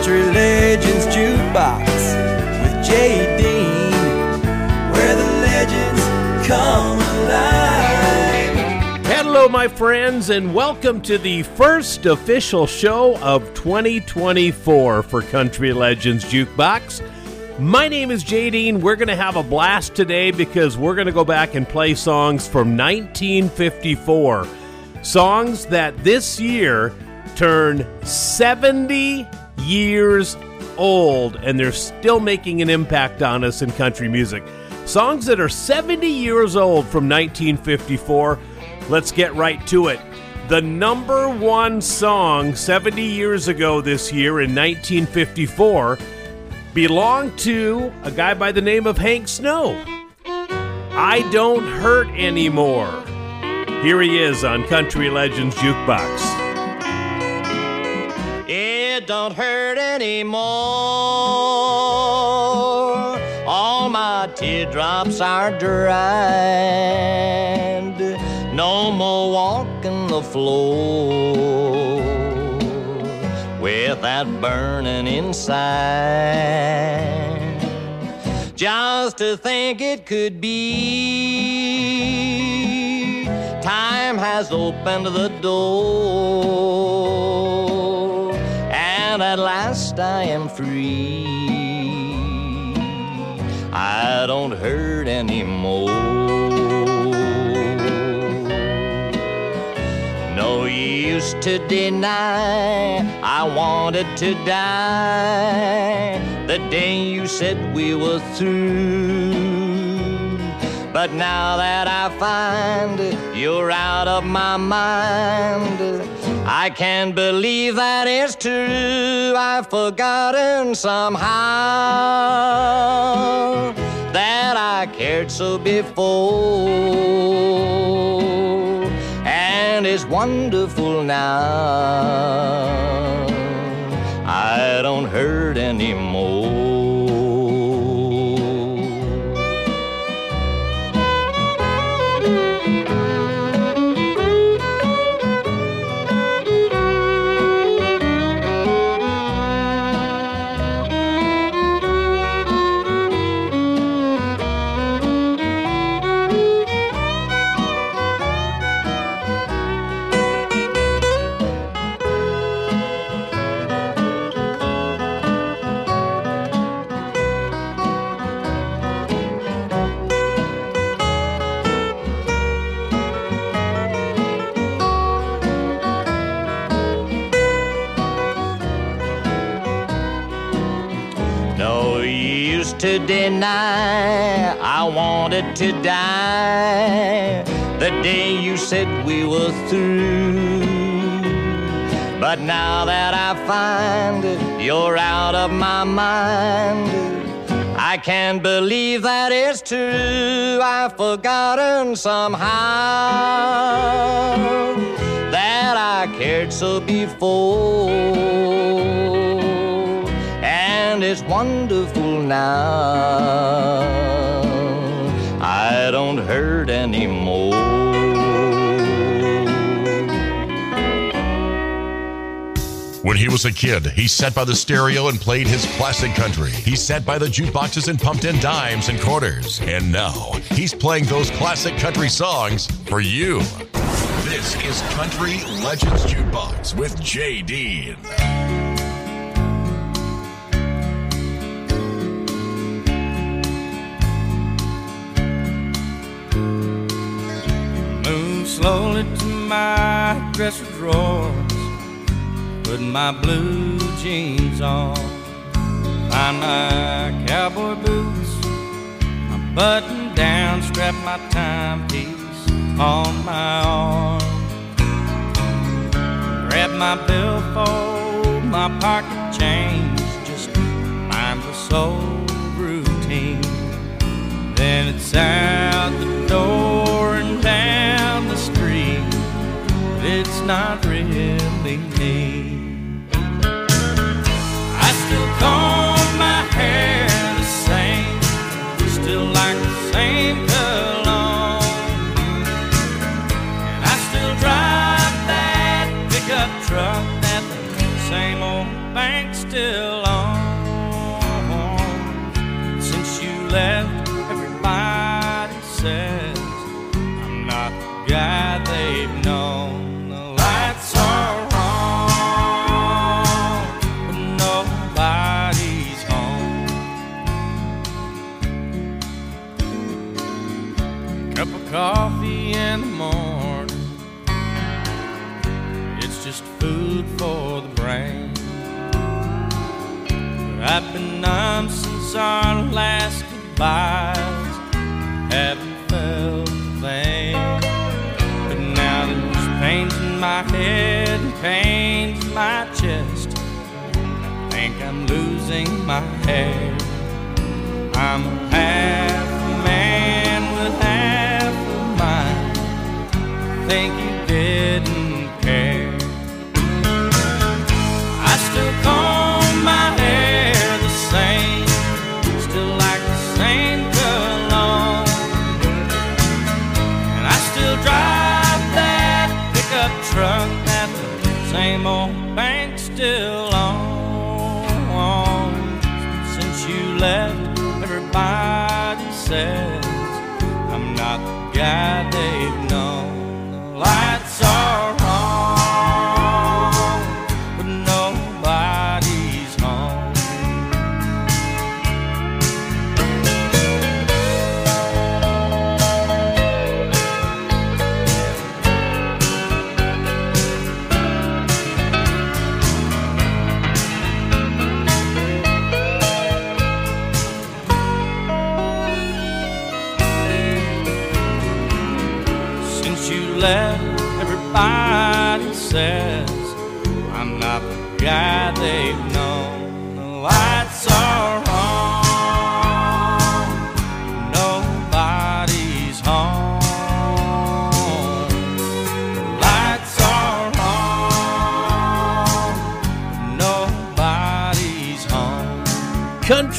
Country Legends Jukebox with Jay Dean, where the legends come alive. Hello, my friends, and welcome to the first official show of 2024 for Country Legends Jukebox. My name is Jay Dean. We're going to have a blast today because we're going to go back and play songs from 1954. Songs that this year turn 70 years old and they're still making an impact on us in country music. Songs that are 70 years old from 1954. Let's get right to it. The number one song 70 years ago this year in 1954 belonged to a guy by the name of Hank Snow. I Don't Hurt Anymore. Here he is on Country Legends Jukebox. Don't hurt anymore. All my teardrops are dried. No more walking the floor with that burning inside. Just to think it could be, time has opened the door, at last I am free. I don't hurt anymore. No use to deny I wanted to die the day you said we were through. But now that I find you're out of my mind, I can't believe that it's true. I've forgotten somehow that I cared so before. And it's wonderful now. I don't hurt anymore. To deny I wanted to die the day you said we were through. But now that I find you're out of my mind, I can't believe that it's true. I've forgotten somehow that I cared so before and it's wonderful now. I don't hurt anymore. When he was a kid, he sat by the stereo and played his classic country. He sat by the jukeboxes and pumped in dimes and quarters. And now he's playing those classic country songs for you. This is Country Legends Jukebox with Jay slowly to my dresser drawers, put my blue jeans on, find my cowboy boots, my button down, strap my timepiece on my arm, grab my billfold, my pocket change, just mind the old routine. Then it's out the door and down. It's not really me. I still comb my hair the same, still like numb since our last goodbyes. Haven't felt a thing. But now there's pains in my head and pains in my chest. I think I'm losing my hair. I'm a half man with half a mind. Think you didn't still owns. Since you left, everybody says I'm not the guy they've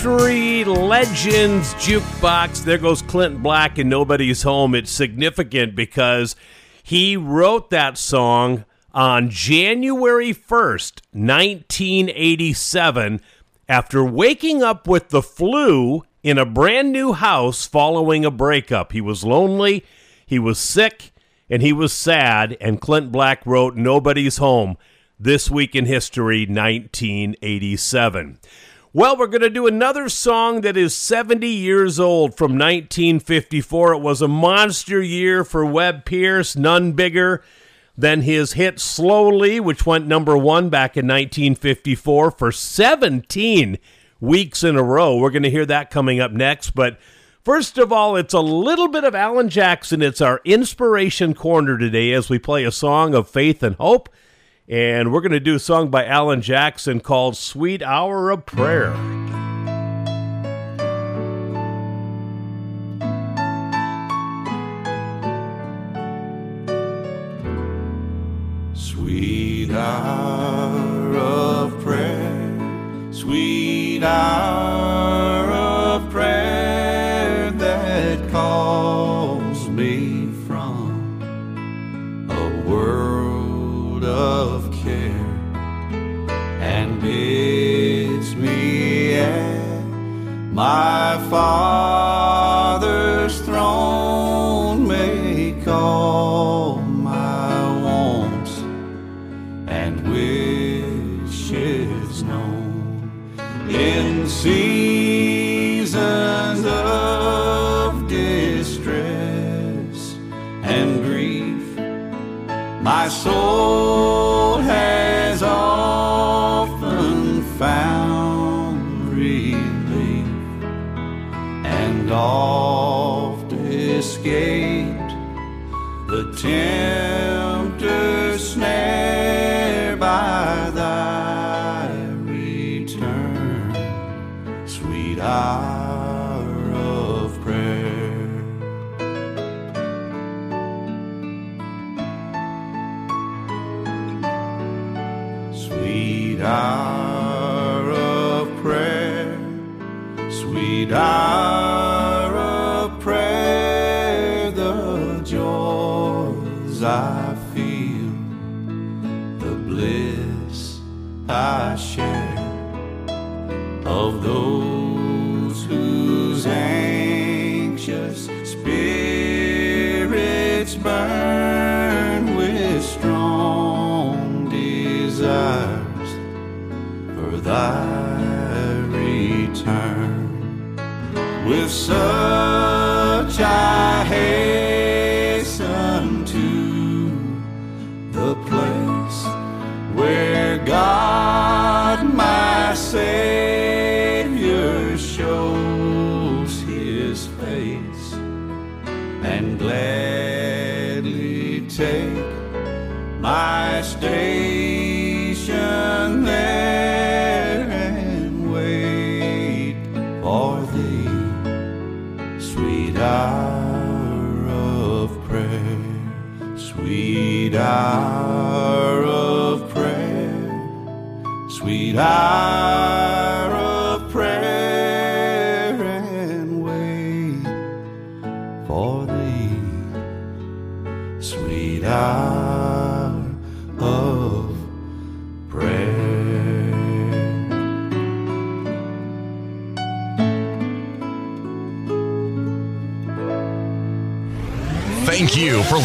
Country Legends Jukebox. There goes Clint Black and Nobody's Home. It's significant because he wrote that song on January 1st, 1987, after waking up with the flu in a brand new house following a breakup. He was lonely, he was sick, and he was sad. And Clint Black wrote Nobody's Home this week in history, 1987. Well, we're going to do another song that is 70 years old from 1954. It was a monster year for Webb Pierce, none bigger than his hit Slowly, which went number one back in 1954 for 17 weeks in a row. We're going to hear that coming up next. But first of all, it's a little bit of Alan Jackson. It's our inspiration corner today as we play a song of faith and hope. And we're going to do a song by Alan Jackson called Sweet Hour of Prayer. Sweet hour of prayer, sweet hour of care. And bids me at my Father's the tempter's snare by thy return, sweet hour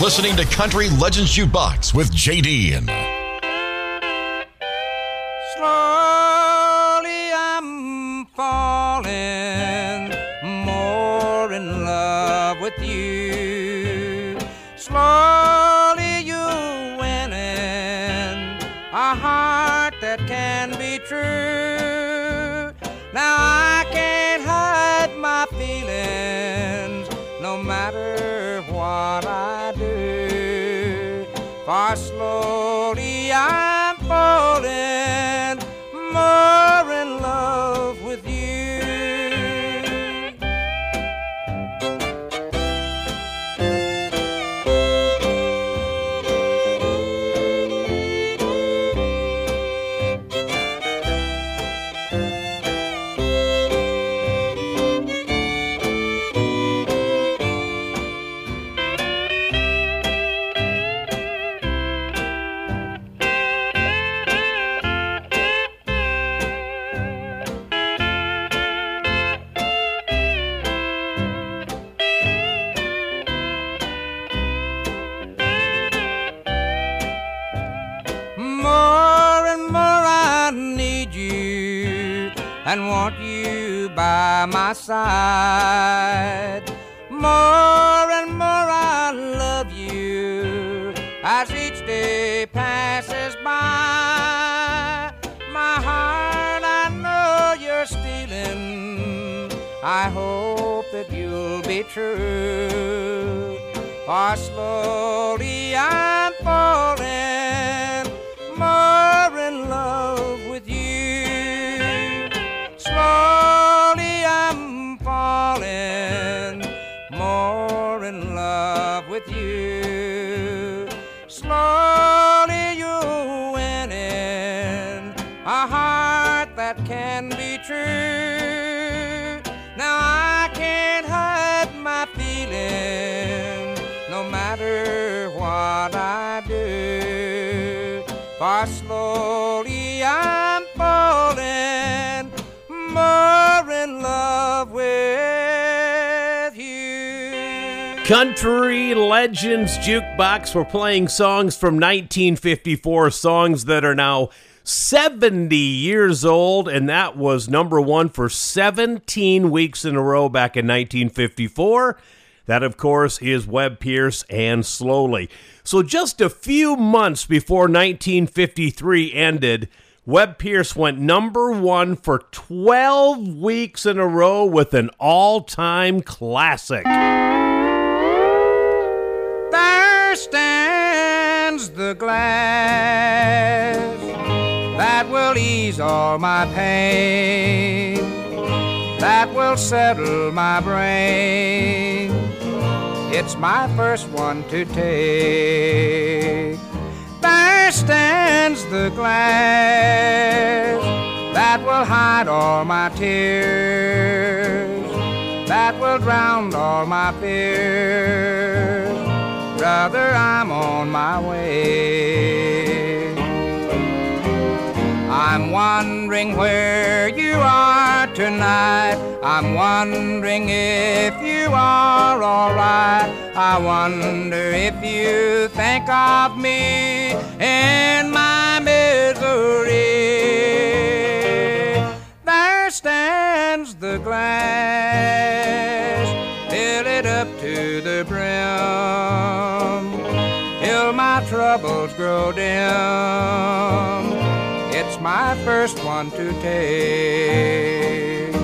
listening to Country Legends Jukebox with JD. Slowly and want you by my side. More and more I love you as each day passes by. My heart, I know you're stealing. I hope that you'll be true. For slowly I'm falling more in love. Slowly I'm falling more in love with you. Slowly you're winning a heart that can be true. Now I can't hide my feeling no matter what I do. For slowly I'm falling more in love with you. Country Legends Jukebox. We're playing songs from 1954, songs that are now 70 years old, and that was number one for 17 weeks in a row back in 1954. That, of course, is Webb Pierce and Slowly. So, just a few months before 1953 ended, Webb Pierce went number one for 12 weeks in a row with an all time classic. There stands the glass that will ease all my pain, that will settle my brain. It's my first one to take. There stands the glass that will hide all my tears, that will drown all my fears. Brother, I'm on my way. I'm wondering where you are tonight. I'm wondering if you are alright. I wonder if you think of me in my misery. There stands the glass, fill it up to the brim, till my troubles grow dim. It's my first one to take.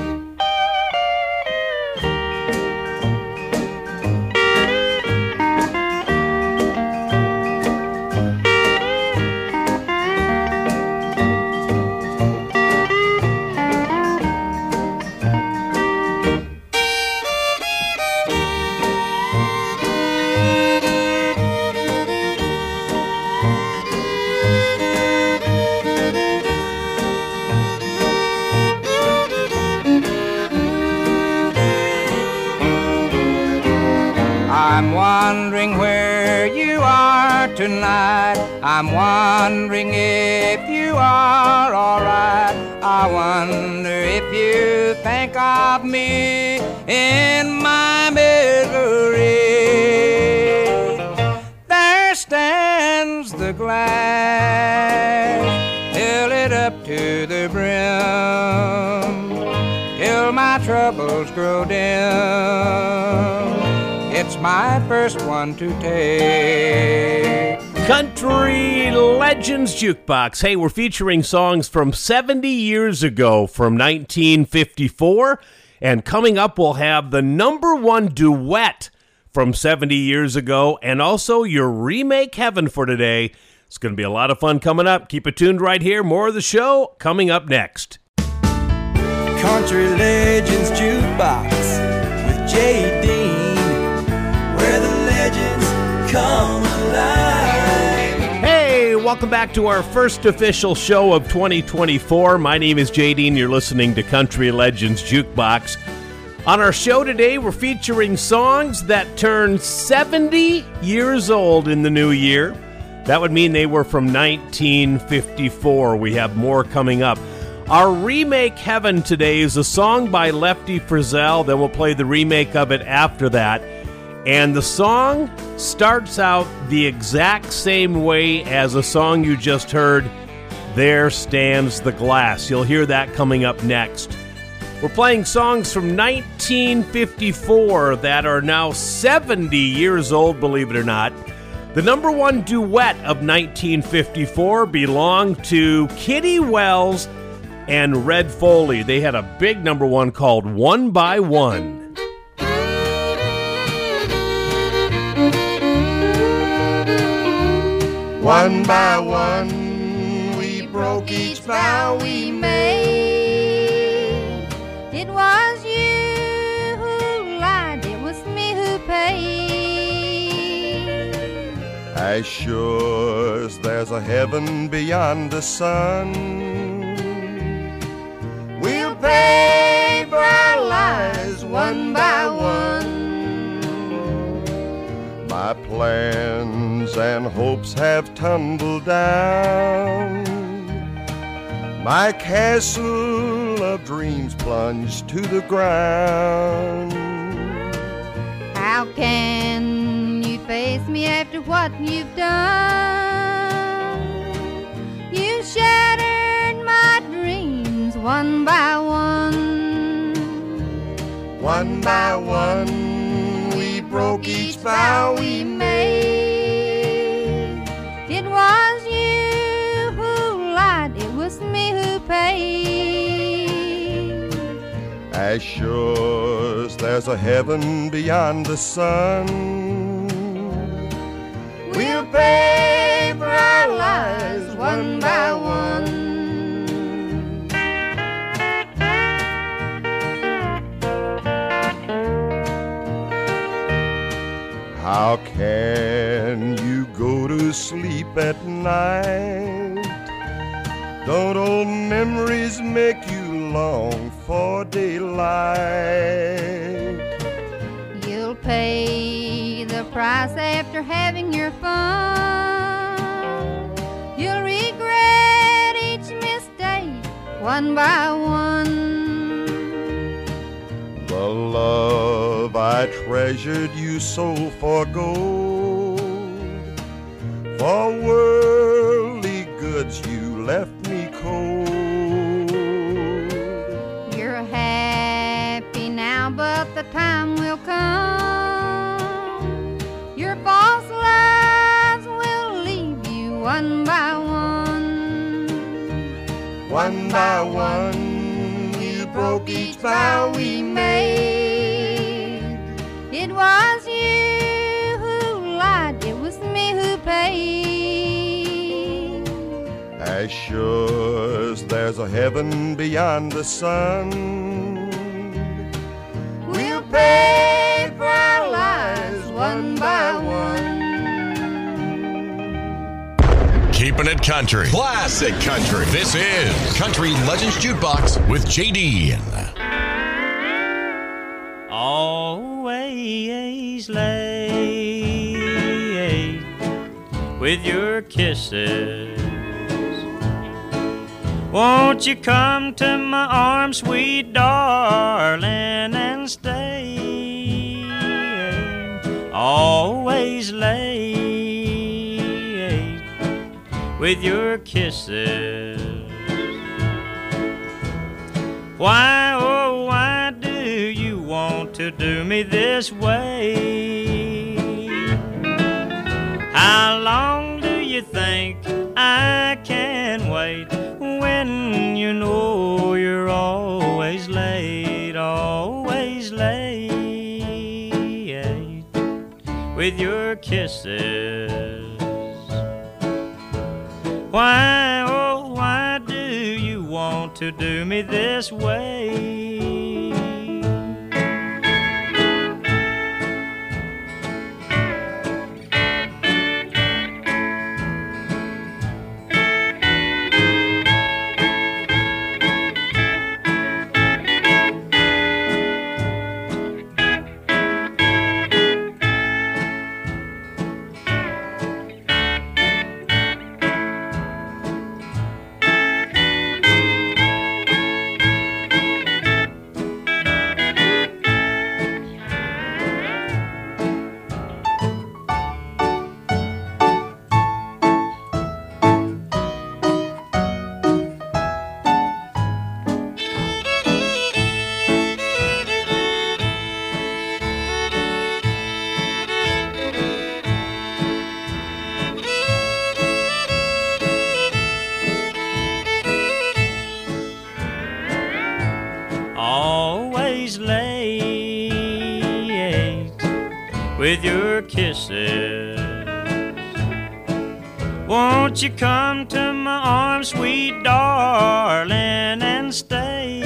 I'm wondering if you are alright. I wonder if you think of me in my misery. There stands the glass, fill it up to the brim, till my troubles grow dim. It's my first one to take. Country Legends Jukebox. Hey, we're featuring songs from 70 years ago from 1954. And coming up, we'll have the number one duet from 70 years ago and also your remake heaven for today. It's going to be a lot of fun coming up. Keep it tuned right here. More of the show coming up next. Country Legends Jukebox with Dean, where the legends come alive. Welcome back to our first official show of 2024. My name is Jay Dean. You're listening to Country Legends Jukebox. On our show today, we're featuring songs that turned 70 years old in the new year. That would mean they were from 1954. We have more coming up. Our remake heaven today is a song by Lefty Frizzell. Then we'll play the remake of it after that. And the song starts out the exact same way as a song you just heard, There Stands the Glass. You'll hear that coming up next. We're playing songs from 1954 that are now 70 years old, believe it or not. The number one duet of 1954 belonged to Kitty Wells and Red Foley. They had a big number one called One by One. One by one, we broke each vow we made. It was you who lied, it was me who paid. As sure as there's a heaven beyond the sun, we'll pay for our lives one by one. My plans and hopes have tumbled down. My castle of dreams plunged to the ground. How can you face me after what you've done? You shattered my dreams one by one. One by one, we broke each vow we made. Was me who paid. As sure as there's a heaven beyond the sun, we'll pay for our lives one by one. How can you go to sleep at night? Don't old memories make you long for daylight? You'll pay the price after having your fun. You'll regret each mistake one by one. The love I treasured you so for gold. For worldly goods you left One by one, you broke each vow we made. It was you who lied, it was me who paid. As sure as there's a heaven beyond the sun, We'll pay for our lies one by one. Keeping it country. Classic country. This is Country Legends Jukebox with JD. Always late with your kisses. Won't you come to my arms, sweet darling, and stay? Always late with your kisses. Why, oh, why do you want to do me this way? How long do you think I can wait when you know you're always late, always late with your kisses? Why, oh, why do you want to do me this way? You come to my arms, sweet darling, and stay?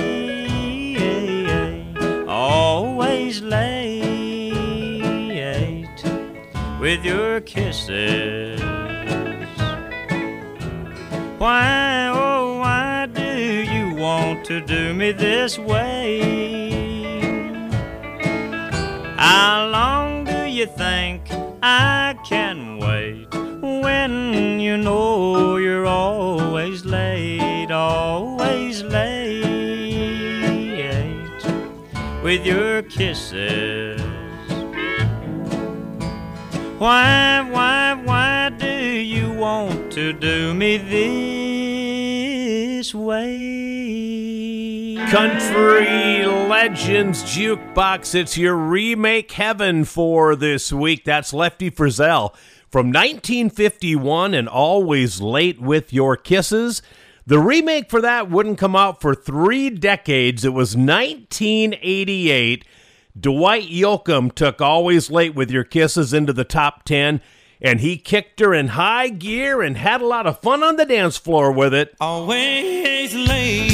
Always late with your kisses. Why, oh, why do you want to do me this way? Why, why, why do you want to do me this way? Country Legends Jukebox. It's your remake heaven for this week. That's Lefty Frizzell from 1951 and Always Late with Your Kisses. The remake for that wouldn't come out for three decades. It was 1988. Dwight Yoakam took Always Late with Your Kisses into the top 10, and he kicked her in high gear and had a lot of fun on the dance floor with it. Always late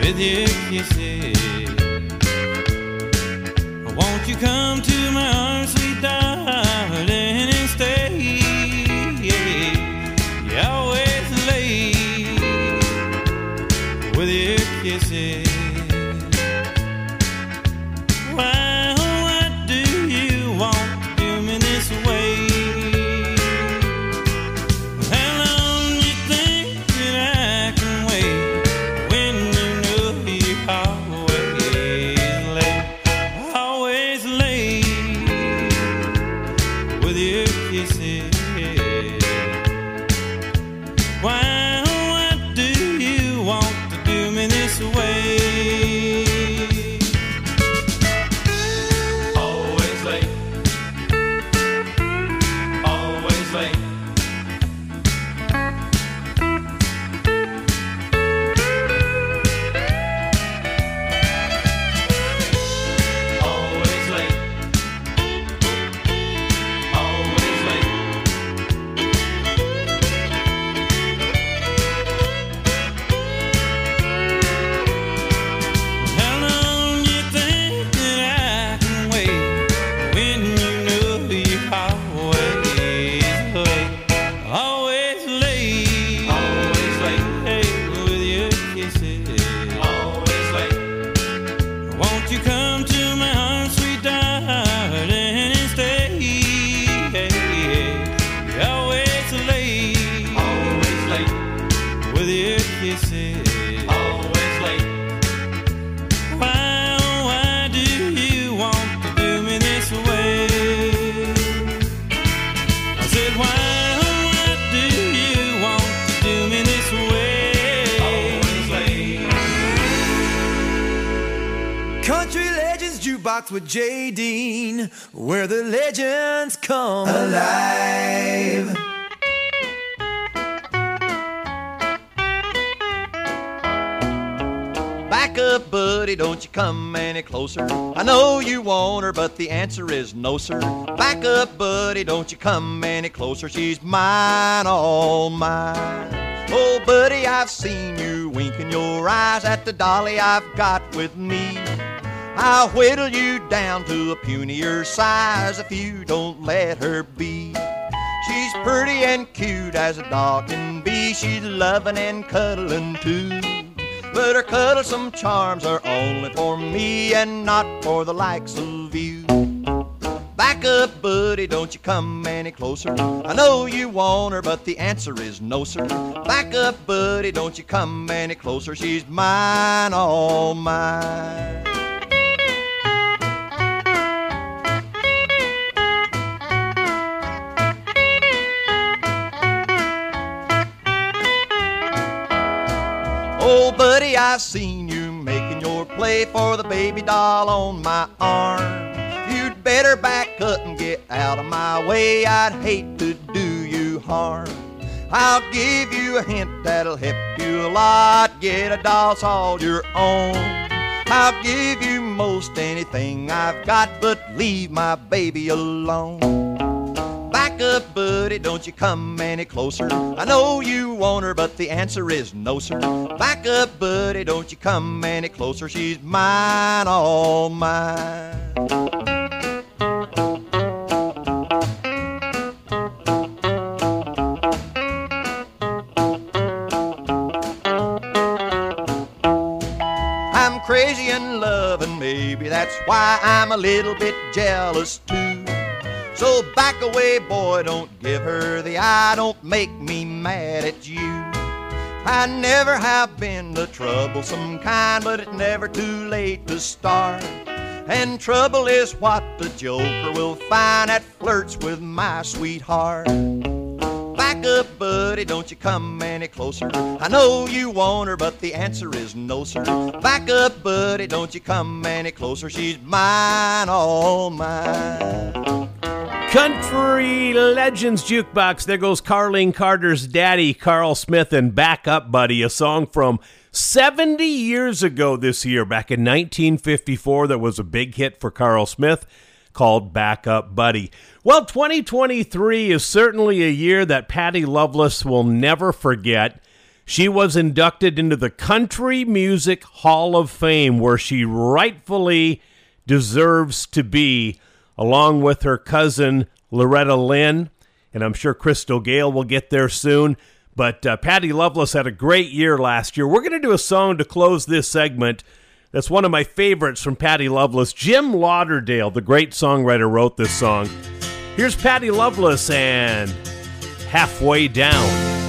with your kisses. Won't you come to my come any closer. I know you want her, but the answer is no, sir. Back up, buddy, don't you come any closer. She's mine, all mine. Oh, buddy, I've seen you winking your eyes at the dolly I've got with me. I'll whittle you down to a punier size if you don't let her be. She's pretty and cute as a dog can be. She's loving and cuddling too. But her cuddlesome charms are only for me and not for the likes of you. Back up, buddy, don't you come any closer. I know you want her, but the answer is no, sir. Back up, buddy, don't you come any closer. She's mine, all mine. Oh, buddy, I seen you making your play for the baby doll on my arm. You'd better back up and get out of my way. I'd hate to do you harm. I'll give you a hint that'll help you a lot. Get a doll's all your own. I'll give you most anything I've got, but leave my baby alone. Back up, buddy, don't you come any closer. I know you want her, but the answer is no, sir. Back up, buddy, don't you come any closer. She's mine, all mine. I'm crazy in love, and maybe that's why I'm a little bit jealous too. So back away, boy, don't give her the eye, don't make me mad at you. I never have been the troublesome kind, but it's never too late to start. And trouble is what the joker will find that flirts with my sweetheart. Back up, buddy, don't you come any closer. I know you want her, but the answer is no, sir. Back up, buddy, don't you come any closer. She's mine, all mine. Country Legends Jukebox. There goes Carlene Carter's daddy, Carl Smith, and Back Up Buddy, a song from 70 years ago this year. Back in 1954, that was a big hit for Carl Smith called Back Up Buddy. Well, 2023 is certainly a year that Patty Loveless will never forget. She was inducted into the Country Music Hall of Fame, where she rightfully deserves to be along with her cousin Loretta Lynn, and I'm sure Crystal Gayle will get there soon. But uh, Patty Loveless had a great year last year. We're going to do a song to close this segment. That's one of my favorites from Patty Loveless. Jim Lauderdale, the great songwriter, wrote this song. Here's Patty Loveless and Halfway Down.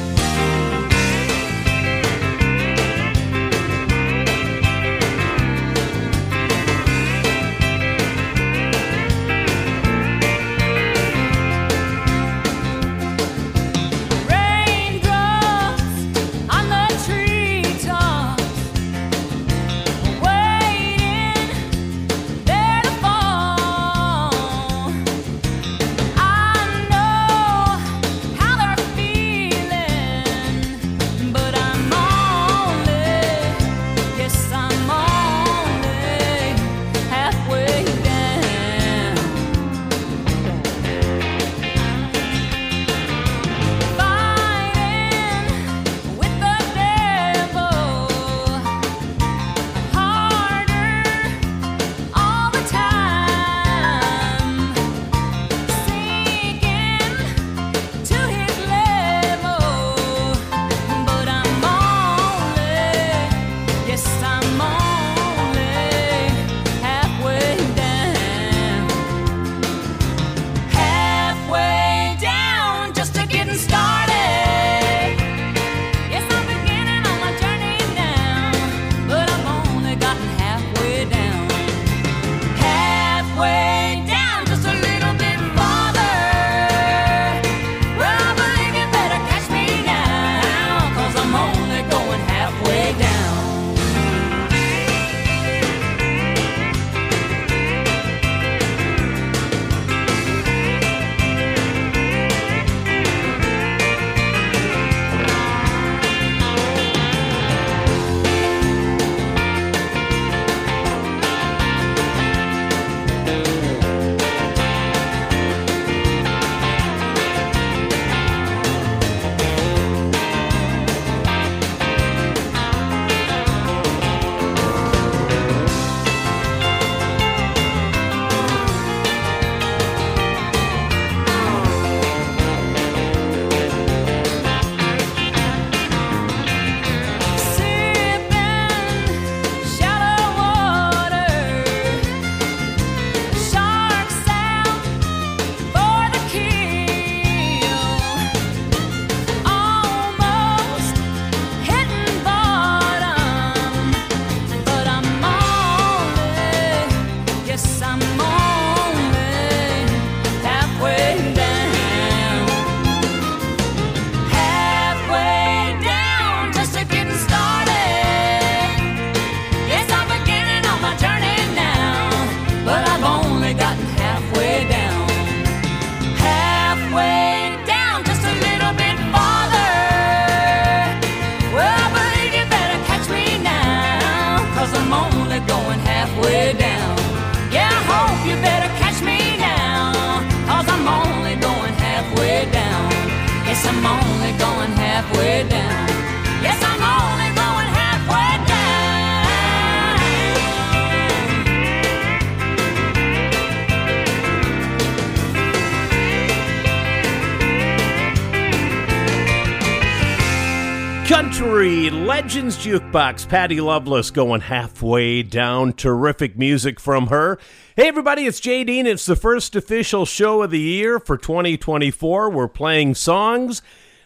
Jukebox. Patty Loveless going halfway down. Terrific music from her. Hey, everybody, it's Jay Dean. It's the first official show of the year for 2024. We're playing songs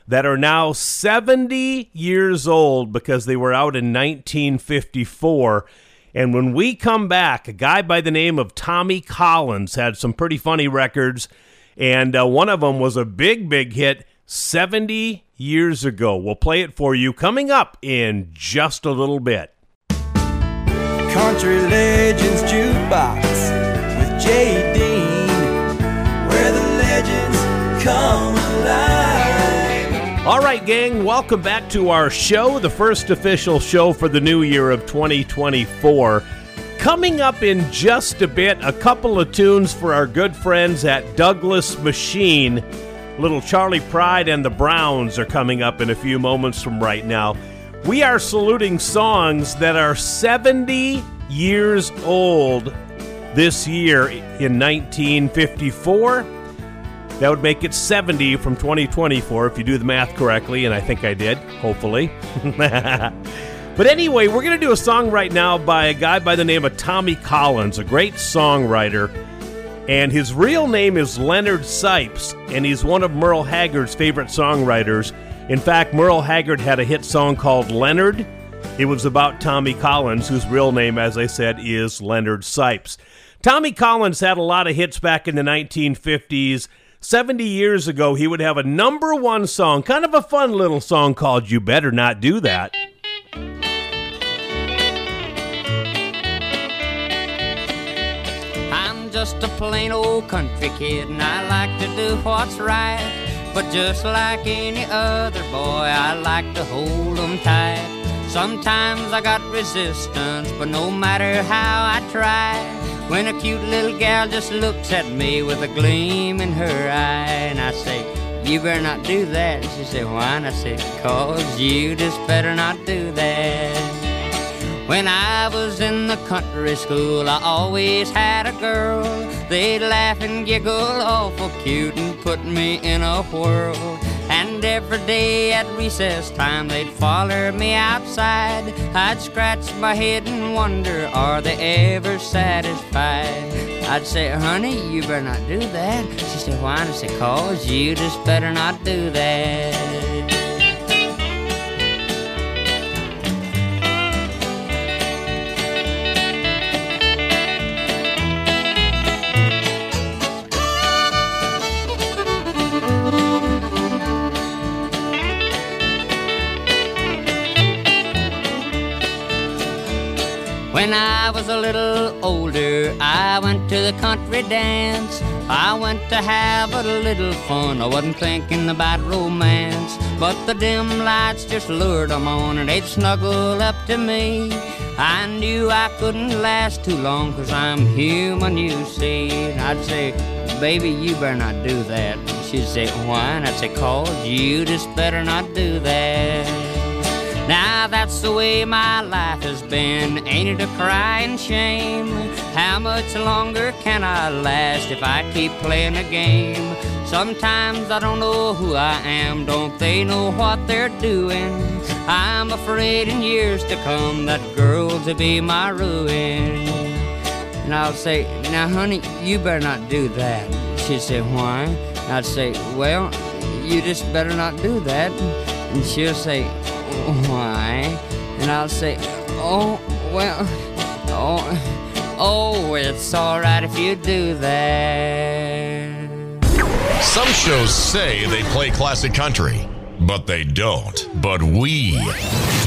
that are now 70 years old because they were out in 1954. And when we come back, a guy by the name of Tommy Collins had some pretty funny records, and uh, one of them was a big, big hit 70 years ago. We'll play it for you coming up in just a little bit. Country Legends Jukebox with Jay Dean, where the legends come alive. All right, gang, welcome back to our show, the first official show for the new year of 2024. Coming up in just a bit, a couple of tunes for our good friends at Douglas Machine. Little Charley Pride and the Browns are coming up in a few moments from right now. We are saluting songs that are 70 years old this year in 1954. That would make it 70 from 2024 if you do the math correctly, and I think I did, hopefully. but anyway, we're going to do a song right now by a guy by the name of Tommy Collins, a great songwriter. And his real name is Leonard Sipes, and he's one of Merle Haggard's favorite songwriters. In fact, Merle Haggard had a hit song called Leonard. It was about Tommy Collins, whose real name, as I said, is Leonard Sipes. Tommy Collins had a lot of hits back in the 1950s. 70 years ago, he would have a number one song, kind of a fun little song called You Better Not Do That. Just a plain old country kid and I like to do what's right. But just like any other boy, I like to hold 'em tight. Sometimes I got resistance, but no matter how I try, when a cute little gal just looks at me with a gleam in her eye, and I say, You better not do that. She said, Why? And I said, Cause you just better not do that. When I was in the country school, I always had a girl. They'd laugh and giggle awful cute and put me in a whirl. And every day at recess time, they'd follow me outside. I'd scratch my head and wonder, are they ever satisfied? I'd say, honey, you better not do that. She said, why? I said, cause you just better not do that. When I was a little older, I went to the country dance. I went to have a little fun. I wasn't thinking about romance. But the dim lights just lured 'em on and they'd snuggle up to me. I knew I couldn't last too long, cause I'm human, you see. And I'd say, baby, you better not do that. And she'd say, why? And I'd say, cause you just better not do that. Now that's the way my life has been. Ain't it a crying shame? How much longer can I last if I keep playing a game? Sometimes I don't know who I am, don't they know what they're doing? I'm afraid in years to come that girl to be my ruin. And I'll say, now honey, you better not do that. She'd say, why? And I'd say, well, you just better not do that. And she'll say, why? And I'll say, oh, well, oh, oh, it's all right if you do that. Some shows say they play classic country, but they don't. But we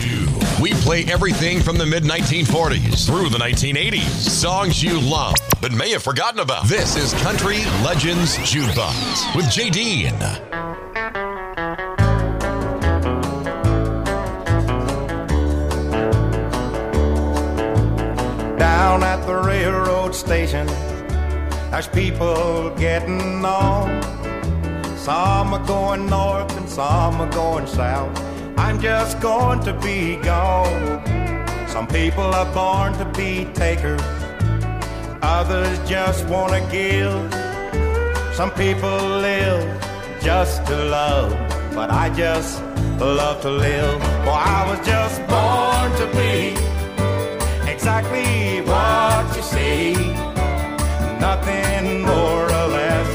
do. We play everything from the mid 1940s through the 1980s. Songs you love but may have forgotten about. This is Country Legends Jukebox with Jay Down at the railroad station, there's people getting on. Some are going north and some are going south. I'm just going to be gone. Some people are born to be takers, others just want to give. Some people live just to love, but I just love to live. For I was just born to be exactly what you see, nothing more or less.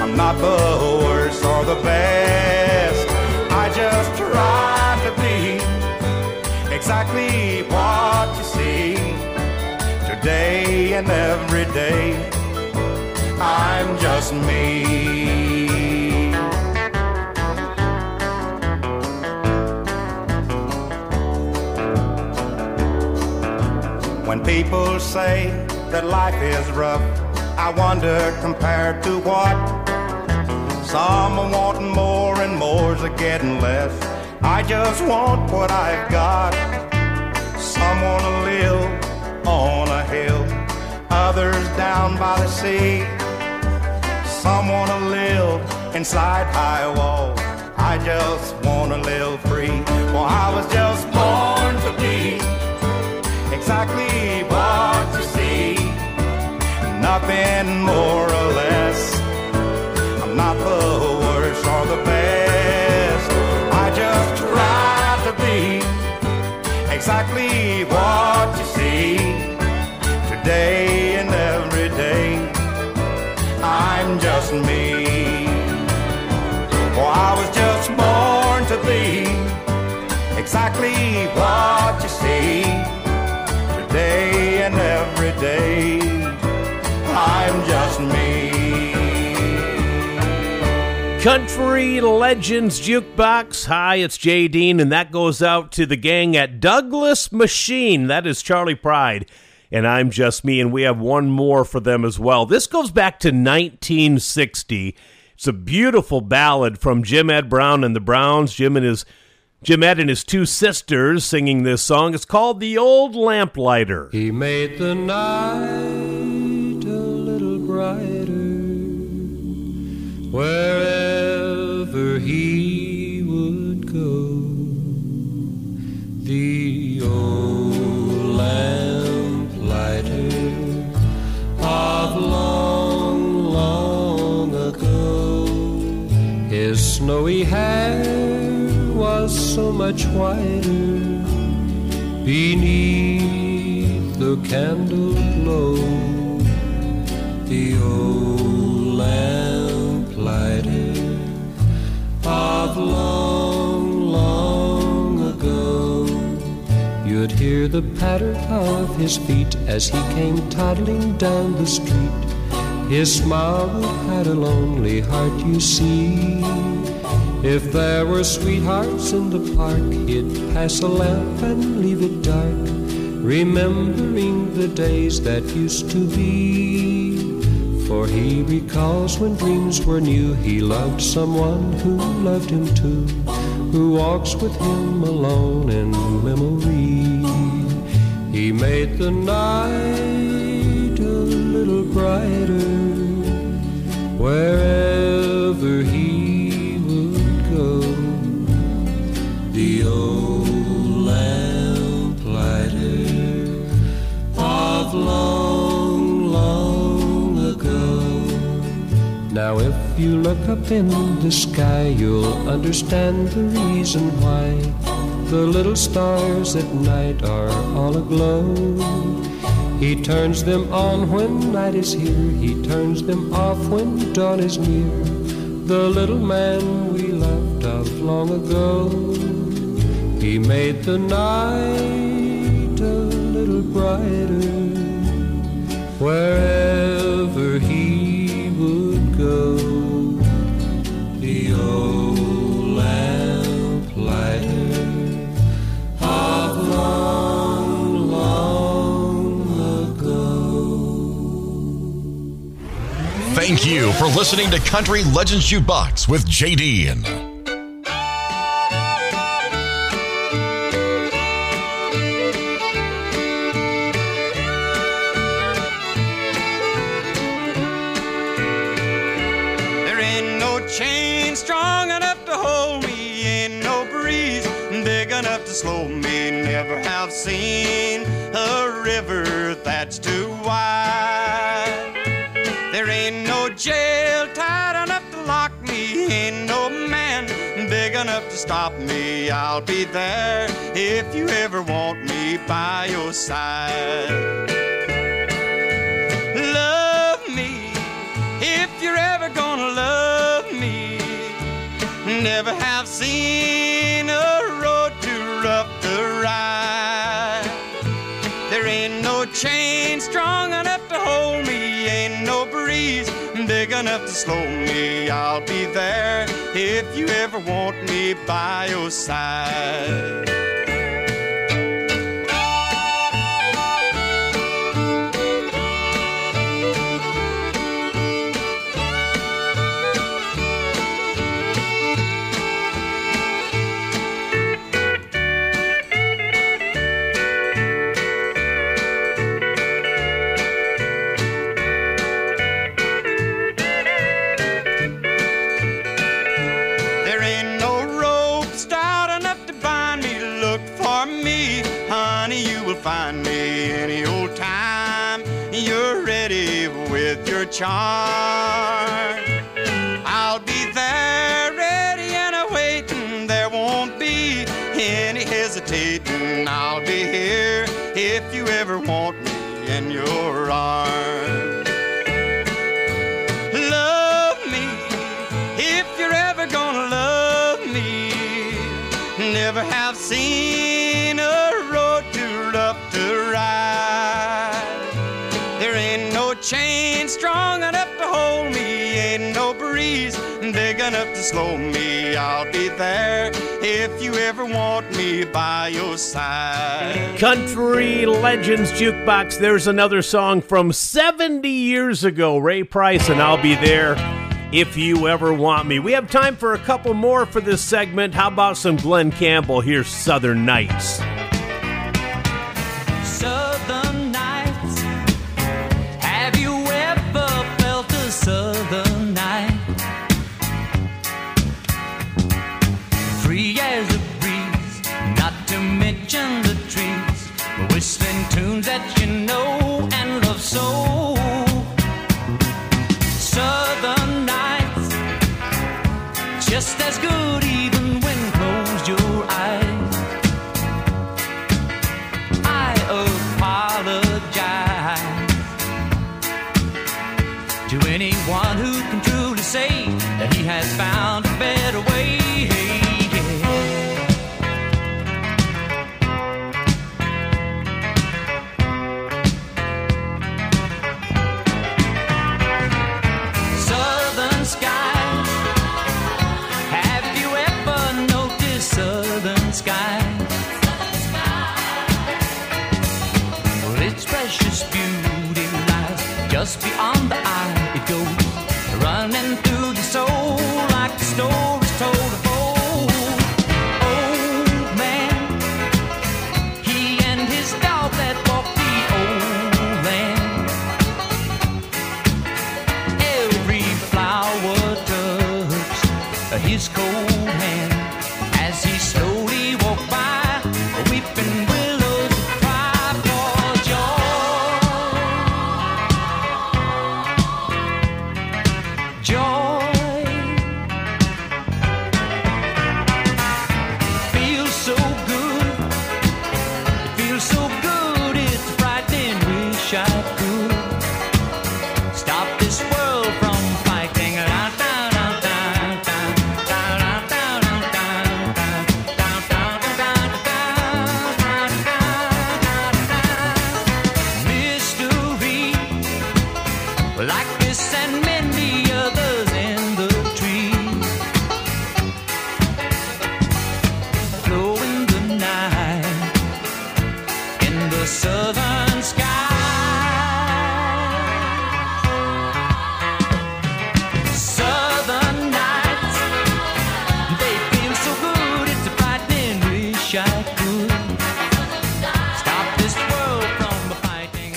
I'm not the worst or the best. I just try to be exactly what you see today and every day. I'm just me. When people say that life is rough, I wonder compared to what? Some are wanting more and more's are getting less. I just want what I've got. Some wanna live on a hill, others down by the sea. Some wanna live inside high walls. I just wanna live free. Well, I was just born exactly what you see. Nothing more or less. I'm not the worst or the best. I just try to be exactly what I'm just me. Country Legends Jukebox. Hi, it's Jay Dean, and that goes out to the gang at Douglas Machine. That is Charley Pride. And I'm just me, and we have one more for them as well. This goes back to 1960. It's a beautiful ballad from Jim Ed Brown and the Browns. Jim and his Jim Ed and his two sisters singing this song. It's called The Old Lamplighter. He made the night a little brighter wherever he would go. The old lamplighter of long, long ago. His snowy hair so much whiter beneath the candle glow. The old lamp lamplighter of long, long ago. You'd hear the patter of his feet as he came toddling down the street. His smile would hide a lonely heart, you see. If there were sweethearts in the park, he'd pass a lamp and leave it dark, remembering the days that used to be. For he recalls when dreams were new, he loved someone who loved him too, who walks with him alone in memory. He made the night a little brighter wherever he long, long ago. Now, if you look up in the sky, you'll understand the reason why the little stars at night are all aglow. He turns them on when night is here, he turns them off when dawn is near. The little man we loved of long ago, he made the night a little brighter wherever he would go. The old lamplighter of long, long ago. Thank you for listening to Country Legends Jukebox with JD. Enough to stop me. I'll be there if you ever want me by your side. Love me if you're ever gonna love me. Never have seen enough to slow me. I'll be there if you ever want me by your side. Find me any old time. You're ready with your charm. I'll be there, ready and awaiting. There won't be any hesitating. I'll be here if you ever want me in your arms. Love me if you're ever gonna love me. Never have seen chain strong enough to hold me, ain't no breeze big enough to slow me. I'll be there if you ever want me by your side. Country Legends Jukebox. There's another song from 70 years ago. Ray Price and I'll be there if you ever want me. We have time for a couple more for this segment. How about some Glen Campbell? Here's Southern Nights. Just as good just beyond the eye.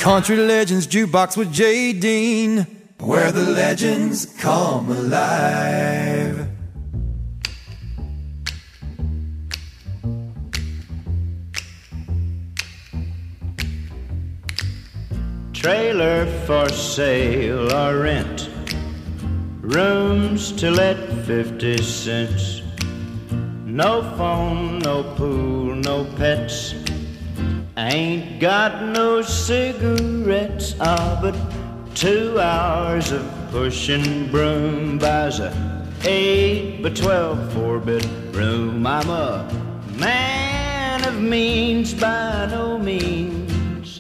Country Legends Jukebox with Jay Dean, where the legends come alive. Trailer for sale or rent, rooms to let 50 cents. No phone, no pool, no pets. Ain't got no cigarettes, ah, but two hours of pushing broom buys a eight by twelve four bit bedroom. I'm a man of means by no means,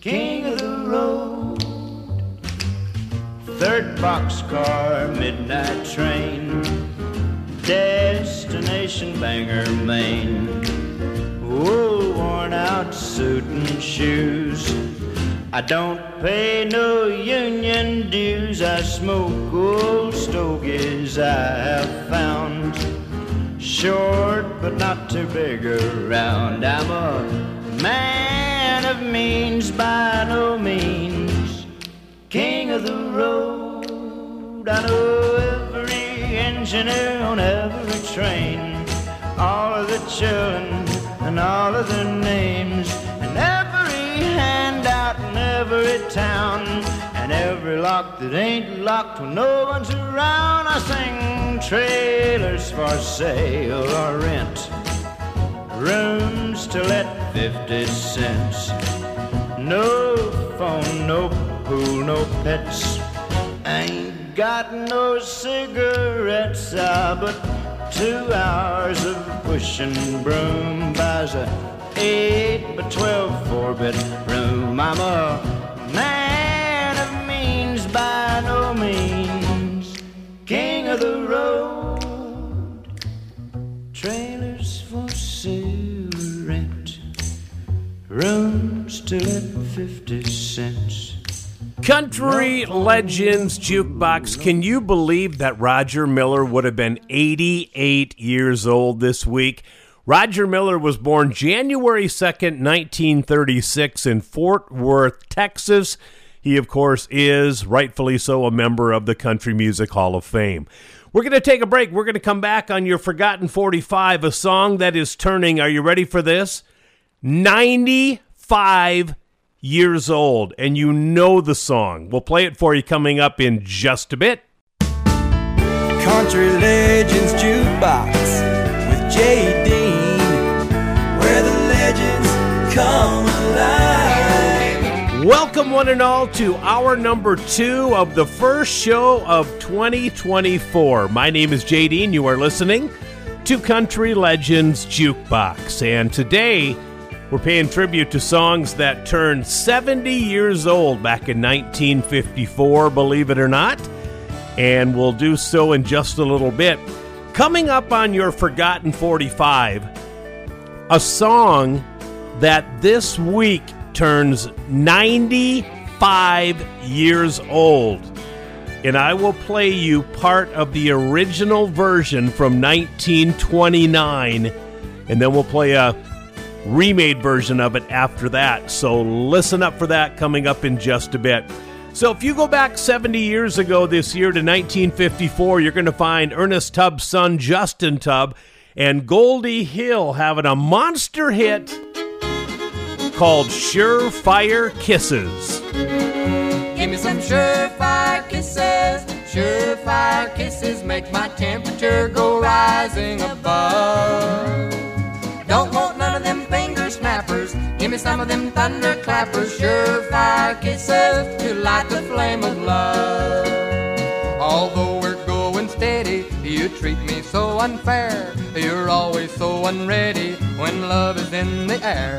king of the road. Third boxcar, midnight train, destination Bangor, Maine. Wool worn out suit and shoes. I don't pay no union dues. I smoke old stogies I have found. Short but not too big around. I'm a man of means by no means. King of the road. I know every engineer on every train. All of the children and all of their names. And every handout in every town. And every lock that ain't locked when no one's around. I sing trailers for sale or rent. Rooms to let 50 cents. No phone, no pool, no pets. Ain't got no cigarettes, ah, but two hours of pushing broom buys a eight by twelve four bedroom. I'm a man of means by no means, king of the road. Trailers for sale rent, rooms to let fifty cents. Country Legends Jukebox. Can you believe that Roger Miller would have been 88 years old this week? Roger Miller was born January 2nd, 1936, in Fort Worth, Texas. He, of course, is rightfully so a member of the Country Music Hall of Fame. We're going to take a break. We're going to come back on your Forgotten 45, a song that is turning, are you ready for this? 95 years old, and you know the song. We'll play it for you coming up in just a bit. Country Legends Jukebox with Jay Dean, where the legends come alive. Welcome, one and all, to our number two of the first show of 2024. My name is Jay Dean. You are listening to Country Legends Jukebox, and today we're paying tribute to songs that turned 70 years old back in 1954, believe it or not. And we'll do so in just a little bit. Coming up on your Forgotten 45, a song that this week turns 95 years old. And I will play you part of the original version from 1929, and then we'll play a remade version of it after that. So listen up for that coming up in just a bit. So if you go back 70 years ago this year to 1954, you're going to find Ernest Tubb's son Justin Tubb and Goldie Hill having a monster hit called Surefire Kisses. Give me some surefire kisses. Surefire kisses make my temperature go rising above. Don't want snappers. Give me some of them thunder clappers. Surefire kisses to light the flame of love. Although we're going steady, you treat me so unfair. You're always so unready when love is in the air.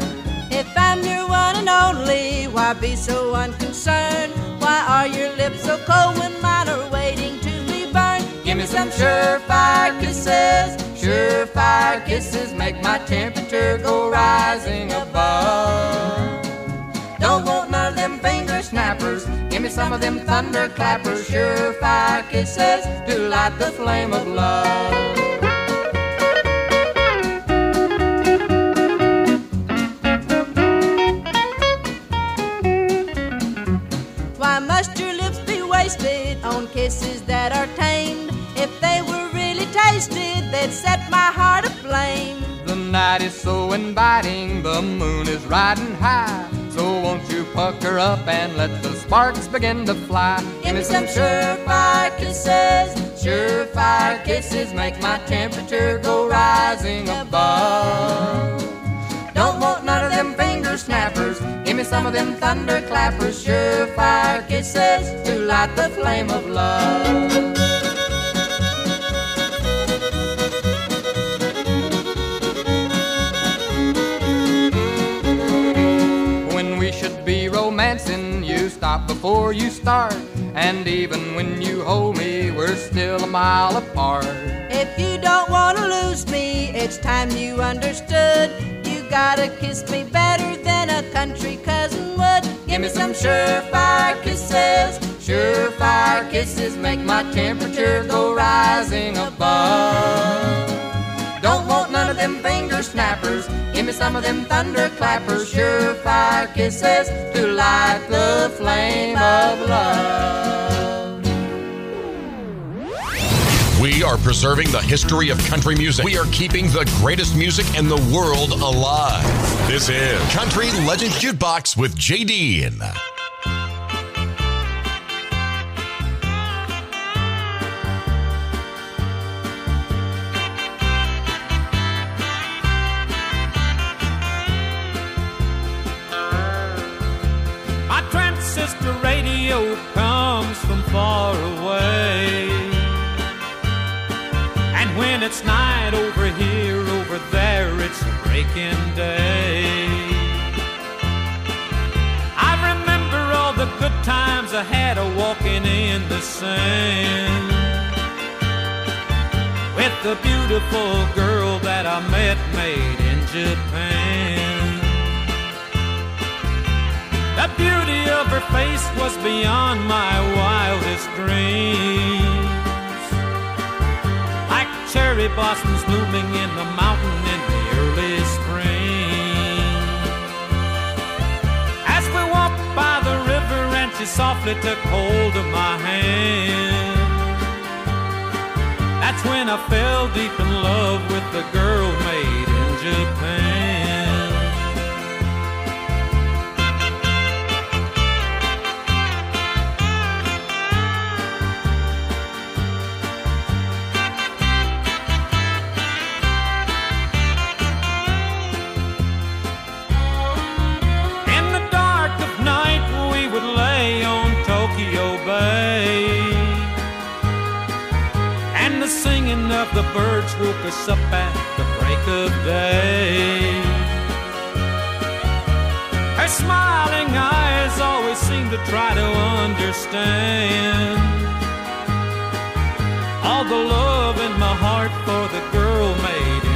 If I'm your one and only, why be so unconcerned? Why are your lips so cold when mine are waiting me some surefire kisses. Surefire kisses make my temperature go rising above. Don't want none of them finger snappers. Give me some of them thunder clappers. Surefire kisses to light the flame of love. Why must your lips be wasted on kisses that are tamed? If they were really tasted, they'd set my heart aflame. The night is so inviting, the moon is riding high. So won't you pucker up and let the sparks begin to fly. Give me some surefire kisses. Surefire kisses make my temperature go rising above. Don't want none of them finger snappers. Give me some of them thunder clappers. Surefire kisses to light the flame of love. Romancing, you stop before you start. And even when you hold me, we're still a mile apart. If you don't want to lose me, it's time you understood. You gotta kiss me better than a country cousin would. Give me some surefire kisses. Surefire kisses make my temperature go rising above. Them finger snappers. Give me some of them thunder clappers. Surefire kisses to light the flame of love. We are preserving the history of country music. We are keeping the greatest music in the world alive. This is Country Legends Jukebox with Jay radio comes from far away. And when it's night over here, over there, it's breaking day. I remember all the good times I had a walking in the sand. With the beautiful girl that I met made in Japan. The beauty of her face was beyond my wildest dreams. Like cherry blossoms blooming in the mountain in the early spring. As we walked by the river and she softly took hold of my hand. That's when I fell deep in love with the girl made in Japan. Of the birds woke us up at the break of day. Her smiling eyes always seemed to try to understand all the love in my heart for the girl made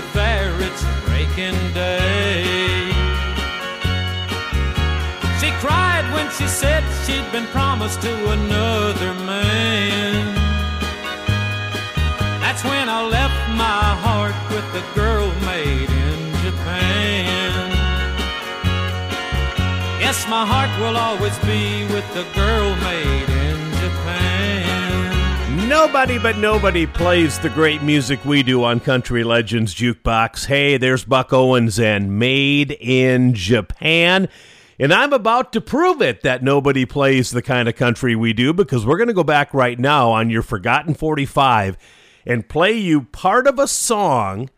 over there, it's breaking day. She cried when she said she'd been promised to another man. That's when I left my heart with the girl made in Japan. Yes, my heart will always be with the girl made. Nobody but nobody plays the great music we do on Country Legends Jukebox. Hey, there's Buck Owens and Made in Japan. And I'm about to prove it that nobody plays the kind of country we do because we're going to go back right now on your Forgotten 45 and play you part of a song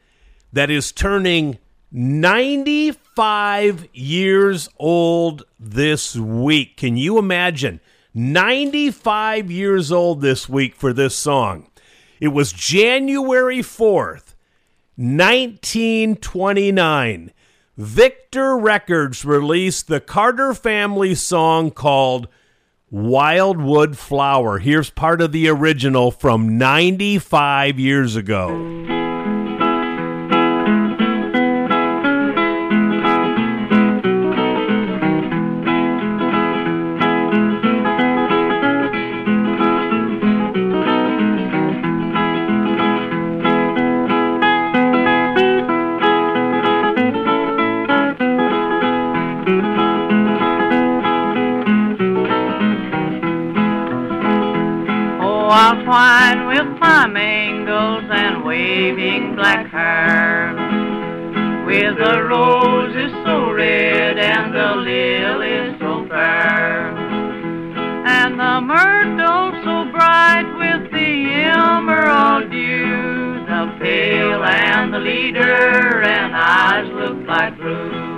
that is turning 95 years old this week. Can you imagine? 95 years old this week for this song. It was January 4th, 1929. Victor Records released the Carter family song called Wildwood Flower. Here's part of the original from 95 years ago. I'll twine with and waving black hair. With the roses so red and the lilies so fair. And the myrtle so bright with the emerald dew. The pale and the leader and eyes look like blue.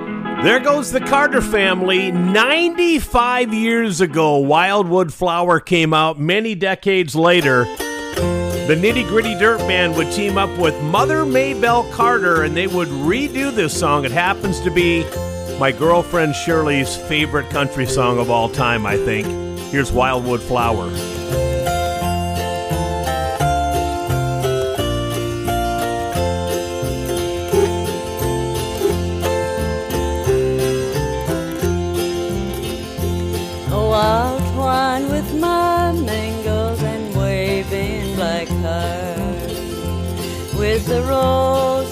There goes the Carter family. 95 years ago, Wildwood Flower came out many decades later. The Nitty Gritty Dirt Band would team up with Mother Maybelle Carter and they would redo this song. It happens to be my girlfriend Shirley's favorite country song of all time, I think. Here's Wildwood Flower. I'll twine with my mangoes and waving black hair. With the roses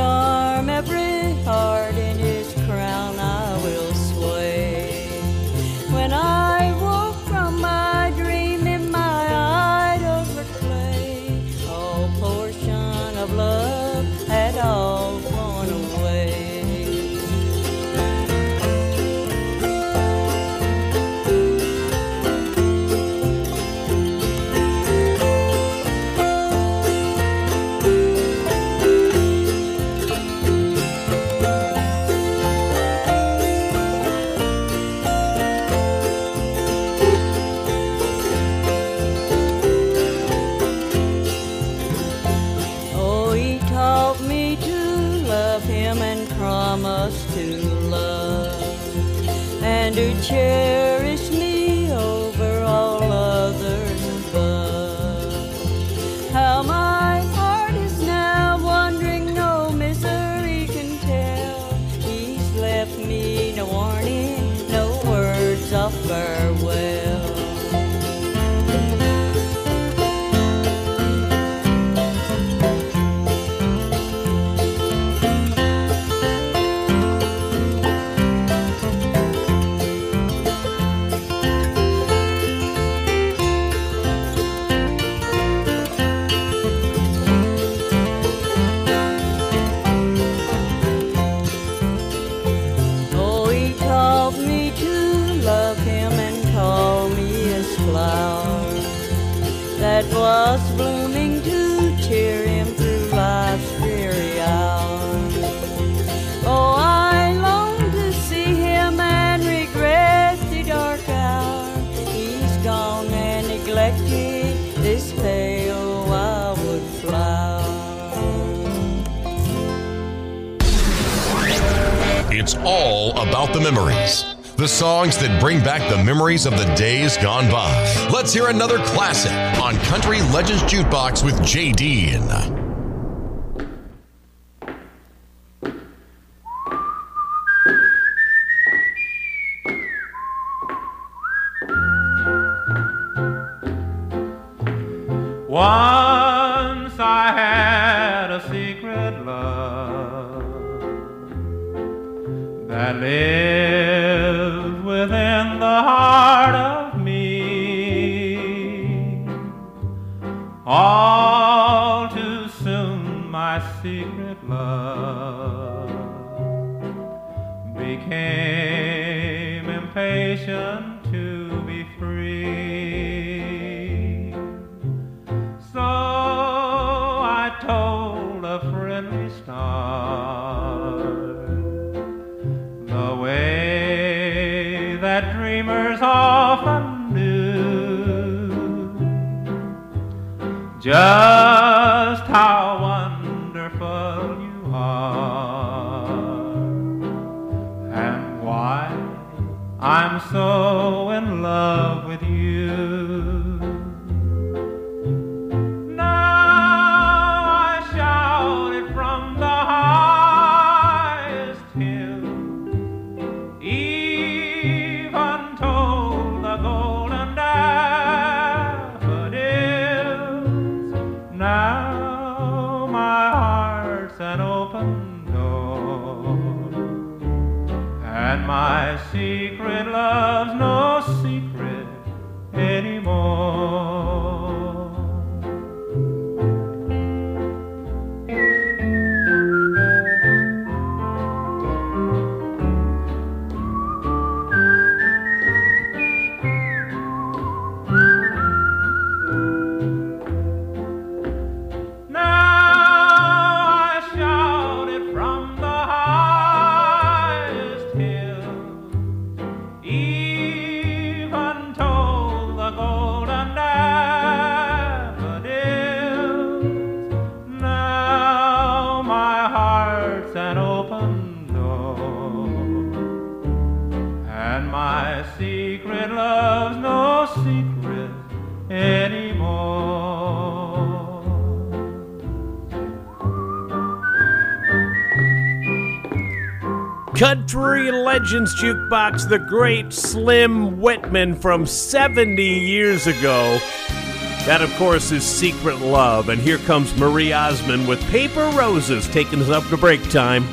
I of the days gone by. Let's hear another classic on Country Legends Jukebox with Jay Dean. In love with you. Country Legends Jukebox, the great Slim Whitman from 70 years ago. That, of course, is Secret Love. And here comes Marie Osmond with Paper Roses, taking us up to break time.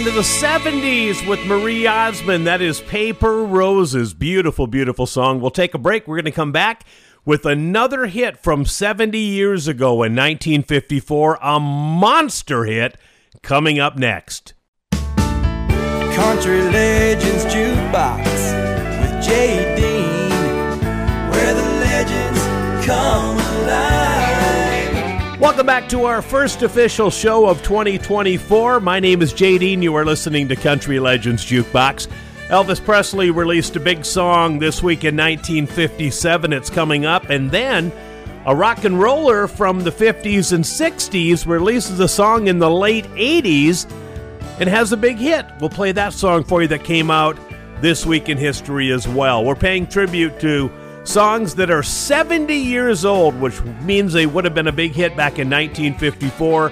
Into the 70s with Marie Osmond. That is Paper Roses. Beautiful, beautiful song. We'll take a break. We're going to come back with another hit from 70 years ago in 1954, a monster hit coming up next. Country Legends Jukebox with Dean, where the legends come. Welcome back to our first official show of 2024. My name is Jay Dean. You are listening to Country Legends Jukebox. Elvis Presley released a big song this week in 1957. It's coming up. And then a rock and roller from the 50s and 60s releases a song in the late 80s. and has a big hit. We'll play that song for you that came out this week in history as well. We're paying tribute to songs that are 70 years old, which means they would have been a big hit back in 1954.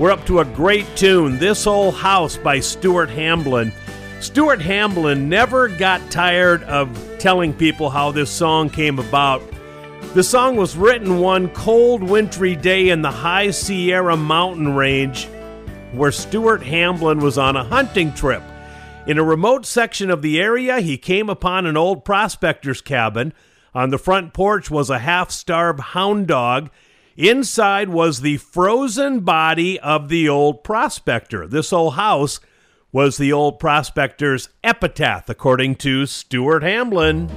We're up to a great tune, This Old House by Stuart Hamblin. Stuart Hamblin never got tired of telling people how this song came about. The song was written one cold, wintry day in the high Sierra mountain range where Stuart Hamblin was on a hunting trip. In a remote section of the area, he came upon an old prospector's cabin. On the front porch was a half starved hound dog. Inside was the frozen body of the old prospector. This old house was the old prospector's epitaph, according to Stuart Hamblin.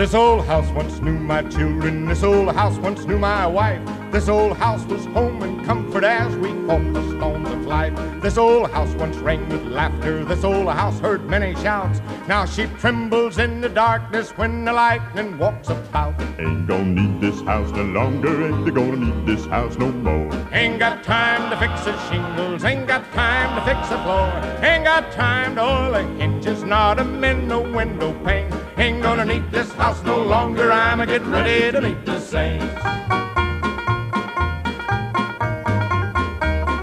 This old house once knew my children. This old house once knew my wife. This old house was home and comfort as we fought the storms of life. This old house once rang with laughter. This old house heard many shouts. Now she trembles in the darkness when the lightning walks about. Ain't gonna need this house no longer. Ain't gonna need this house no more. Ain't got time to fix the shingles. Ain't got time to fix the floor. Ain't got time to oil the hinges. Not a mend no window pane. Ain't gonna need this house no longer. I'm a getting ready to meet the saints.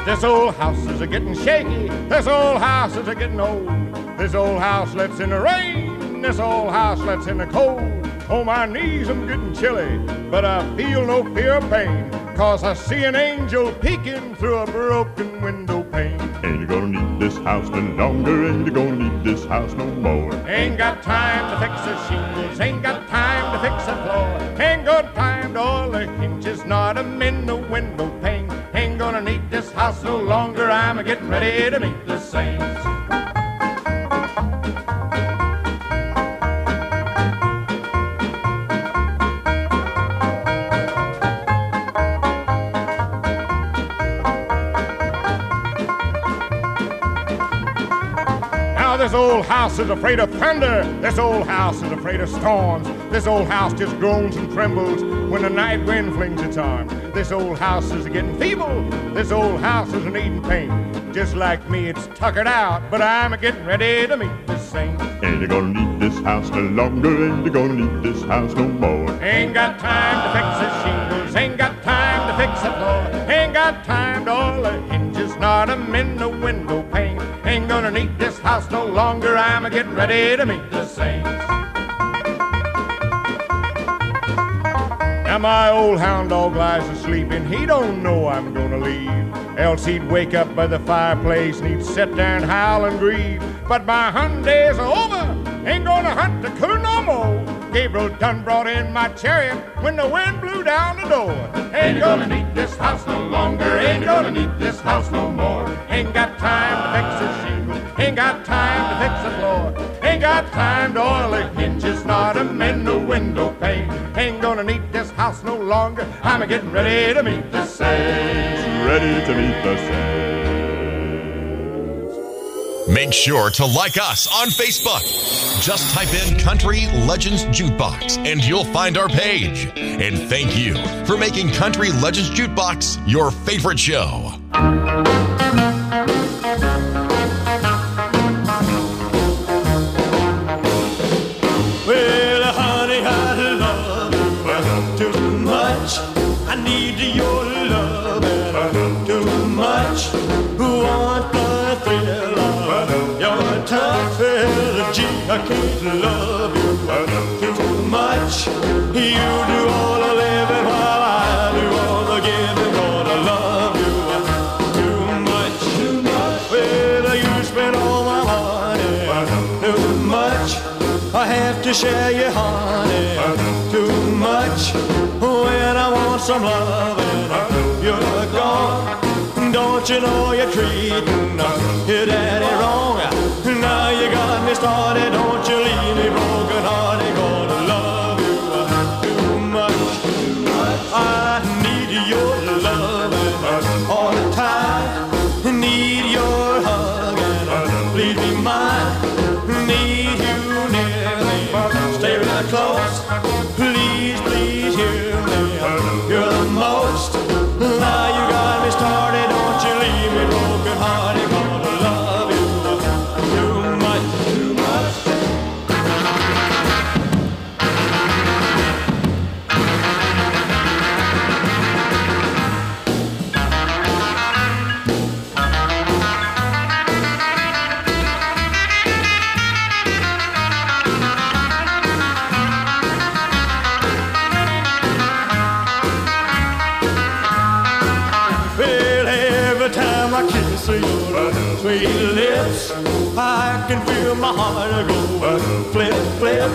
This old house is a getting shaky. This old house is a getting old. This old house lets in the rain. This old house lets in the cold. Oh, my knees, I'm getting chilly, but I feel no fear of pain. Cause I see an angel peeking through a broken window pane. Ain't gonna need this house no longer. Ain't gonna need this house no more. Ain't got time to fix the shingles, ain't got time to fix the floor. Ain't got time to oil the hinges, not a mend the window pane. Ain't gonna need this house no longer, I'm a getting ready to meet the saints. This old house is afraid of thunder. This old house is afraid of storms. This old house just groans and trembles when the night wind flings its arms. This old house is getting feeble. This old house is needing paint. Just like me, it's tuckered out, but I'm a getting ready to meet the saints. Ain't gonna need this house no longer. Ain't gonna need this house no more. Ain't got time to fix the shingles. Ain't got time to fix the floor. Ain't got time to oil the hinges. Not a mend the window pane. Ain't gonna need this house no longer. I'm a getting ready to meet the saints. Now my old hound dog lies asleep and he don't know I'm gonna leave. Else he'd wake up by the fireplace and he'd sit there and howl and grieve. But my hunt days are over. Ain't gonna hunt the coon no more. Gabriel done brought in my chariot when the wind blew down the door. Ain't gonna need this house no longer. Ain't gonna need this house no more. Ain't got time to fix the shingle. Ain't got time to fix the floor. Ain't got time to oil the hinges. Not a mend the window pane. Ain't gonna need this house no longer. I'm a getting ready to meet the saints. Ready to meet the saints. Make sure to like us on Facebook. Just type in Country Legends Jukebox and you'll find our page. And thank you for making Country Legends Jukebox your favorite show. I love you too much. You do all the living while I do all the giving. Gonna love you too much. Too much. Well, you spend all my money too much. I have to share your honey too much. When I want some loving, you're gone. Don't you know you're treating your my heart go flip, flip.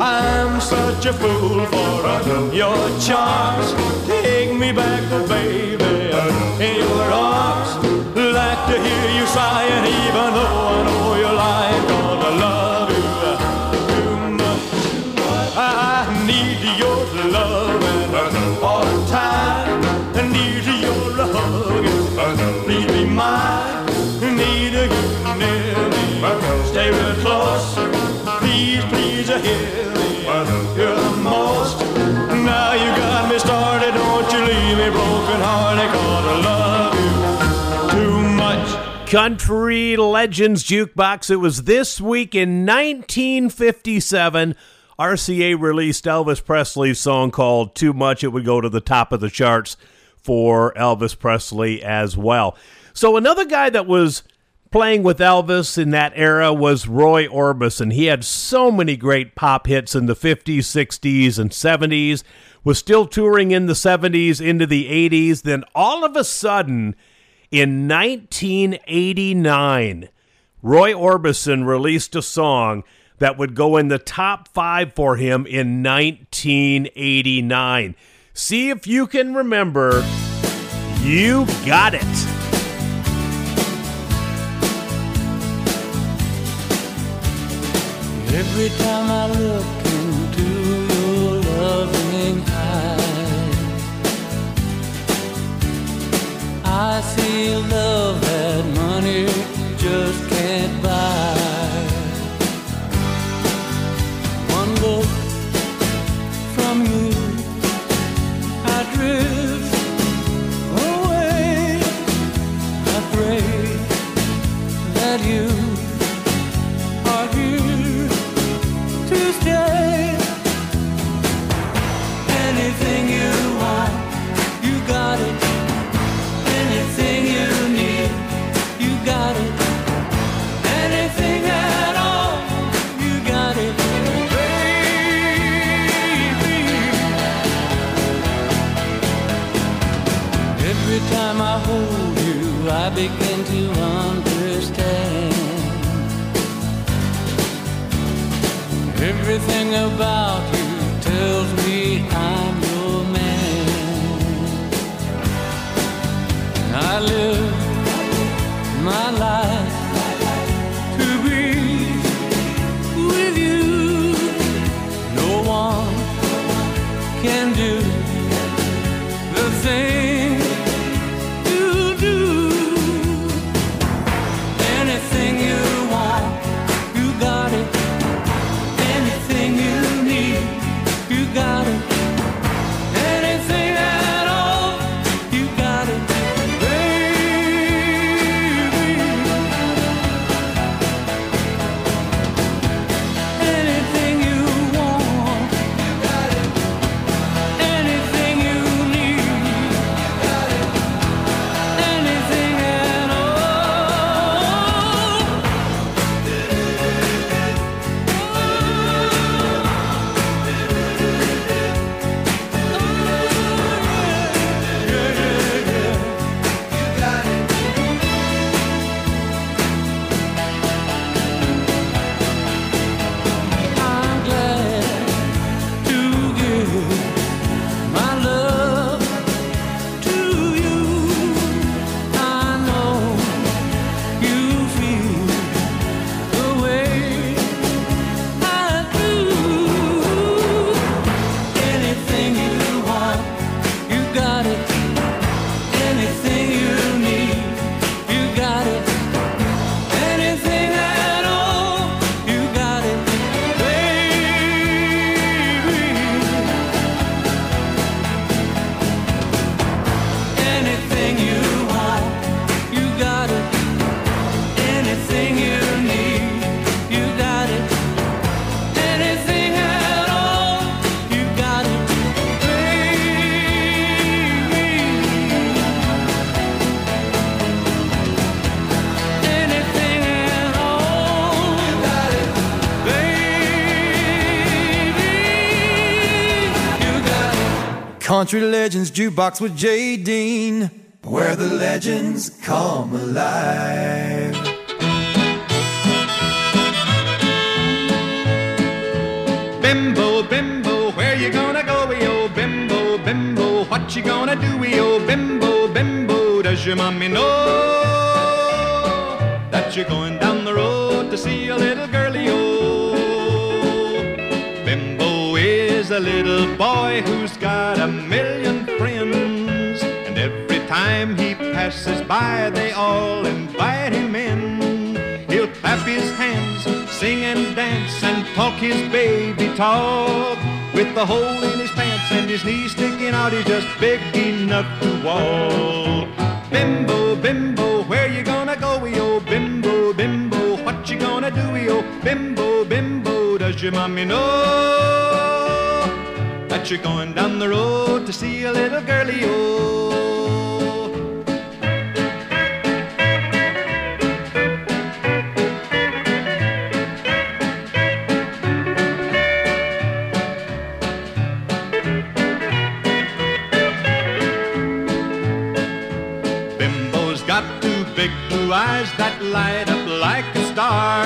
I'm such a fool for your charms. Take me back, oh baby, in your arms. Like to hear you sighing, even though You're the most. Now you got me started. Don't you leave me broken hearted. Gonna love you too much. Country Legends Jukebox. It was this week in 1957. RCA released Elvis Presley's song called Too Much. It would go to the top of the charts for Elvis Presley as well. So, another guy that was playing with Elvis in that era was Roy Orbison. He had so many great pop hits in the 50s, 60s, and 70s, was still touring in the 70s into the 80s. Then, all of a sudden, in 1989, Roy Orbison released a song that would go in the top five for him in 1989. See if you can remember. You got it. Every time I look into your loving eyes, I see love that money just begin to understand. Everything about you Country Legends Jukebox with Jay Dean. where the legends come alive. Bimbo, bimbo, where you gonna go, yo? Bimbo, bimbo, what you gonna do, yo? Bimbo, bimbo, does your mommy know that you're going down the road to see a little girlie, yo? Is a little boy who's got a million friends, and every time he passes by, they all invite him in. He'll clap his hands, sing and dance, and talk his baby talk. With the hole in his pants and his knees sticking out, he's just big enough to walk. Bimbo, bimbo, where you gonna go, yo? Bimbo, bimbo, what you gonna do, yo? Bimbo, bimbo, does your mommy know you're going down the road to see a little girlie, yo? Oh. Bimbo's got two big blue eyes that light up like a star.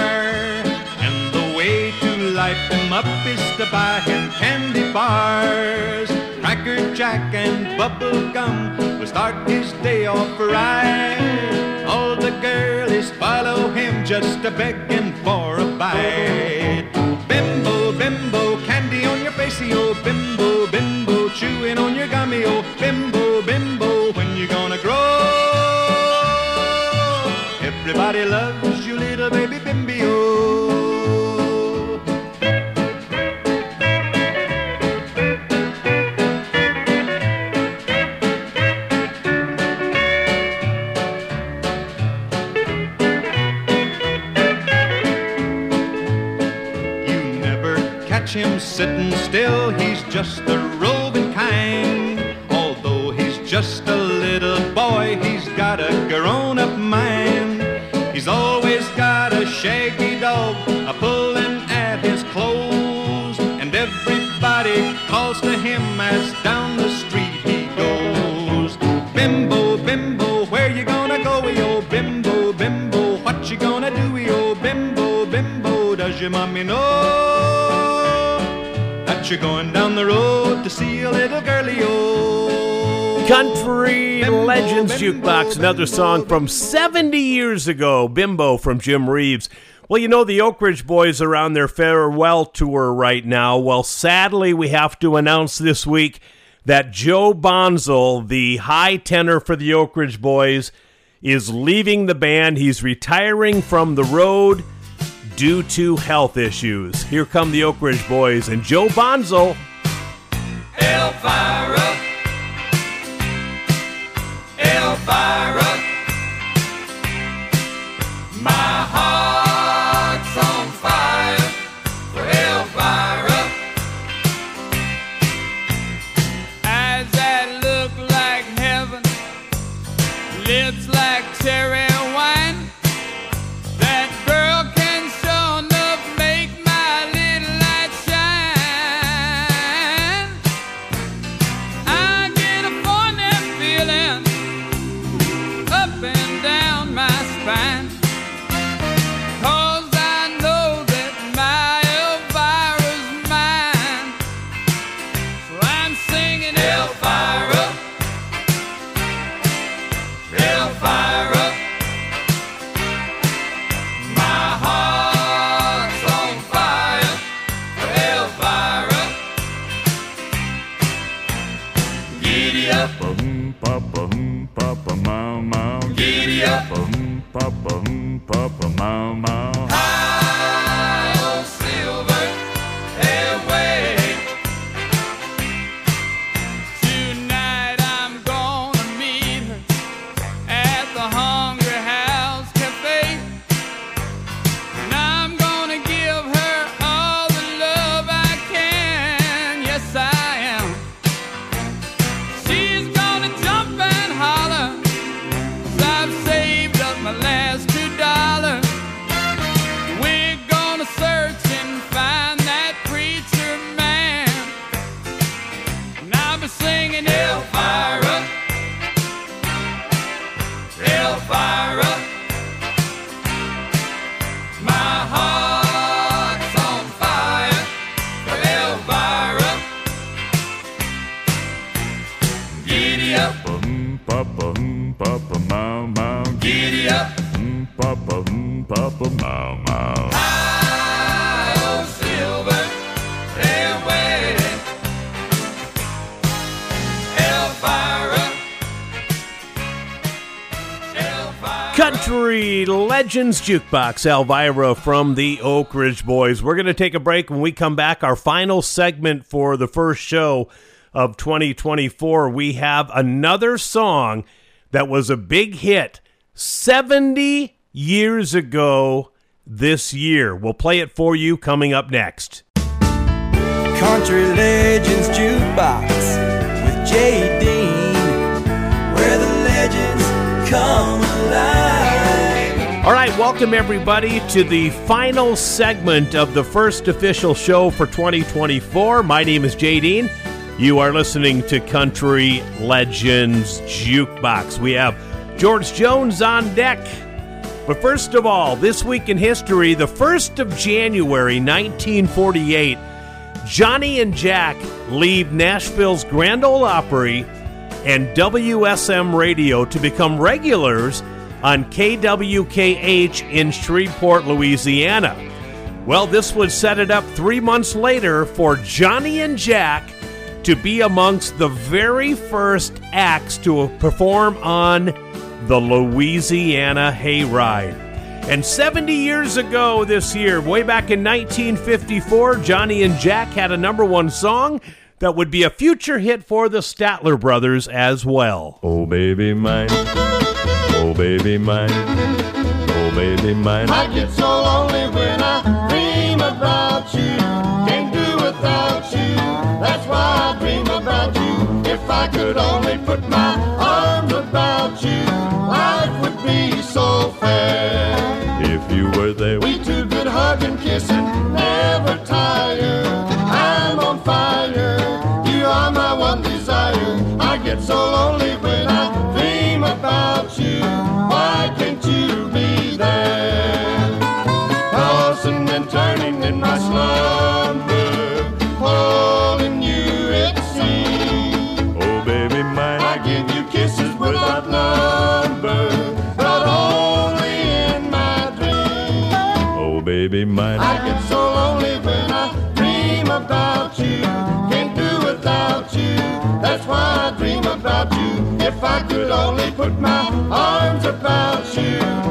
And the way to light them up is to buy him candy bars. Cracker Jack and bubble gum will start his day off right. All the girlies follow him just a begging for a bite. Bimbo, bimbo, candy on your face, oh bimbo, bimbo, chewing on your gummy, oh bimbo, bimbo, when you gonna grow? Everybody loves sitting still, he's just a roving kind. Although he's just a little boy, he's got a grown up mind. He's always got a shaggy dog a pulling at his clothes, and everybody calls to him as down the street he goes. Bimbo, bimbo, where you gonna go, yo? Bimbo, bimbo, what you gonna do, yo? Bimbo, bimbo, does your mommy know you're going down the road to see a little girlie? Country Legends Jukebox, another song from 70 years ago, Bimbo from Jim Reeves. Well, you know, the Oak Ridge Boys are on their farewell tour right now. Well, sadly, we have to announce this week that Joe Bonsall, the high tenor for the Oak Ridge Boys, is leaving the band. He's retiring from the road due to health issues. Here come the Oak Ridge Boys and Joe Bonsall. Legends Jukebox, Elvira from the Oak Ridge Boys. We're going to take a break. When we come back, our final segment for the first show of 2024, we have another song that was a big hit 70 years ago this year. We'll play it for you coming up next. Country Legends Jukebox with Jay Dean, where the legends come. All right, welcome everybody to the final segment of the first official show for 2024. My name is Jay Dean. You are listening to Country Legends Jukebox. We have George Jones on deck. But first of all, this week in history, the 1st of January 1948, Johnny and Jack leave Nashville's Grand Ole Opry and WSM Radio to become regulars on KWKH in Shreveport, Louisiana. Well, this would set it up three months later for Johnny and Jack to be amongst the very first acts to perform on the Louisiana Hayride. And 70 years ago this year, way back in 1954, Johnny and Jack had a number one song that would be a future hit for the Statler brothers as well. Oh, baby mine. Baby mine. Oh, baby mine. I get so lonely when I dream about you. Can't do without you. That's why I dream about you. If I could only put my arms about you, life would be so fair. If you were there, We two could hug and kiss and never tire. I'm on fire. You are my one desire. I get so lonely when I about you. Why I dream about you. If I could only put my arms about you,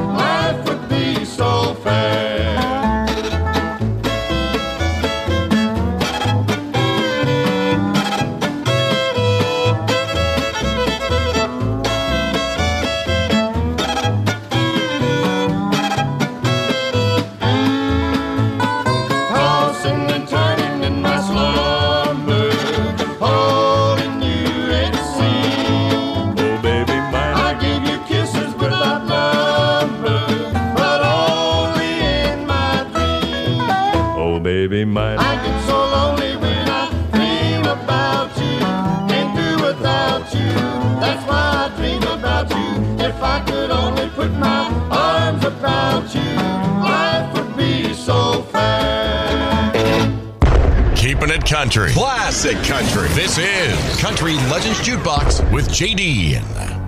It country. Classic country. This is Country Legends Jukebox with JD.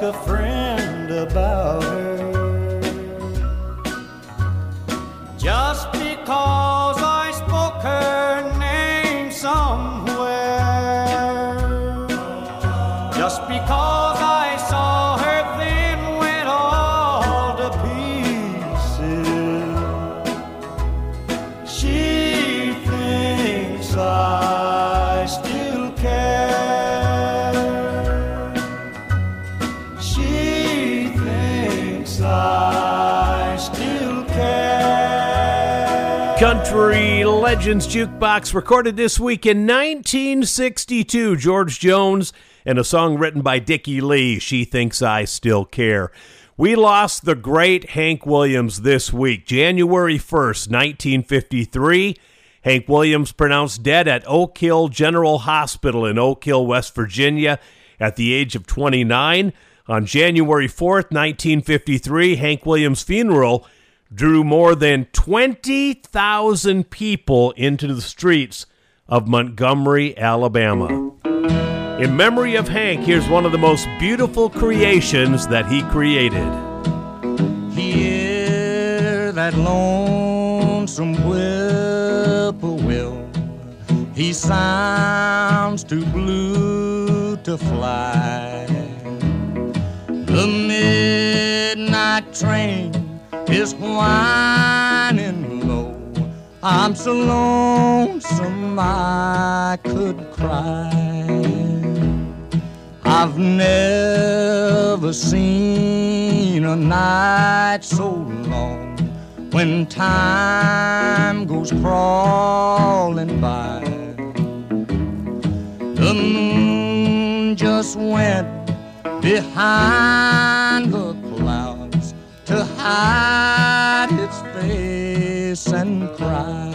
Ask a friend Country Legends Jukebox recorded this week in 1962. George Jones and a song written by Dickie Lee, She Thinks I Still Care. We lost the great Hank Williams this week, January 1st, 1953. Hank Williams pronounced dead at Oak Hill General Hospital in Oak Hill, West Virginia, at the age of 29. On January 4th, 1953, Hank Williams' funeral drew more than 20,000 people into the streets of Montgomery, Alabama. In memory of Hank, here's one of the most beautiful creations that he created. Hear that lonesome whippoorwill. He sounds too blue to fly. The midnight train is whining low. I'm so lonesome I could cry. I've never seen a night so long when time goes crawling by. The moon just went behind the to hide its face and cry.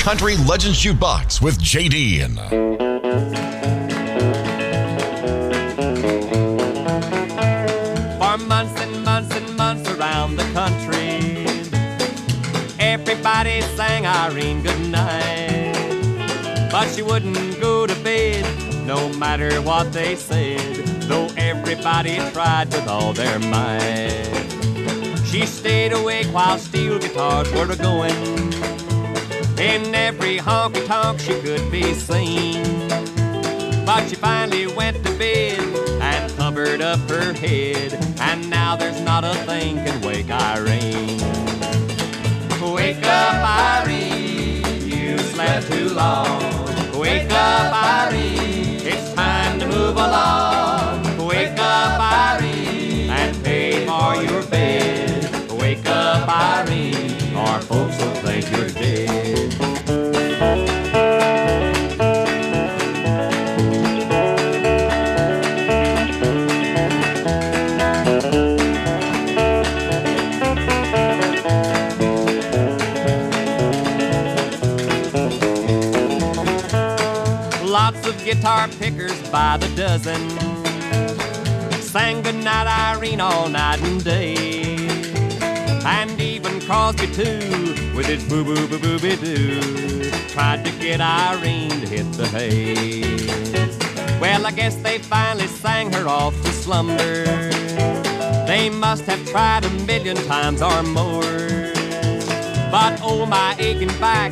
Country Legends Jukebox with JD. Uh, For months and months and months around the country, everybody sang Irene goodnight. But she wouldn't go to bed no matter what they said, though everybody tried with all their might. She stayed awake while steel guitars were going, In every honky tonk she could be seen. But she finally went to bed and covered up her head. And now there's not a thing can wake Irene. Wake up, Irene. You slept too long. Wake up, Irene. It's time to move along. Wake up, Irene, and pay for your bed. Wake up, Irene, guitar pickers by the dozen sang goodnight Irene all night and day. And even Crosby too, with his boo boo boo boo boo doo, tried to get Irene to hit the hay. Well, I guess they finally sang her off to slumber. They must have tried a million times or more. But oh, my aching back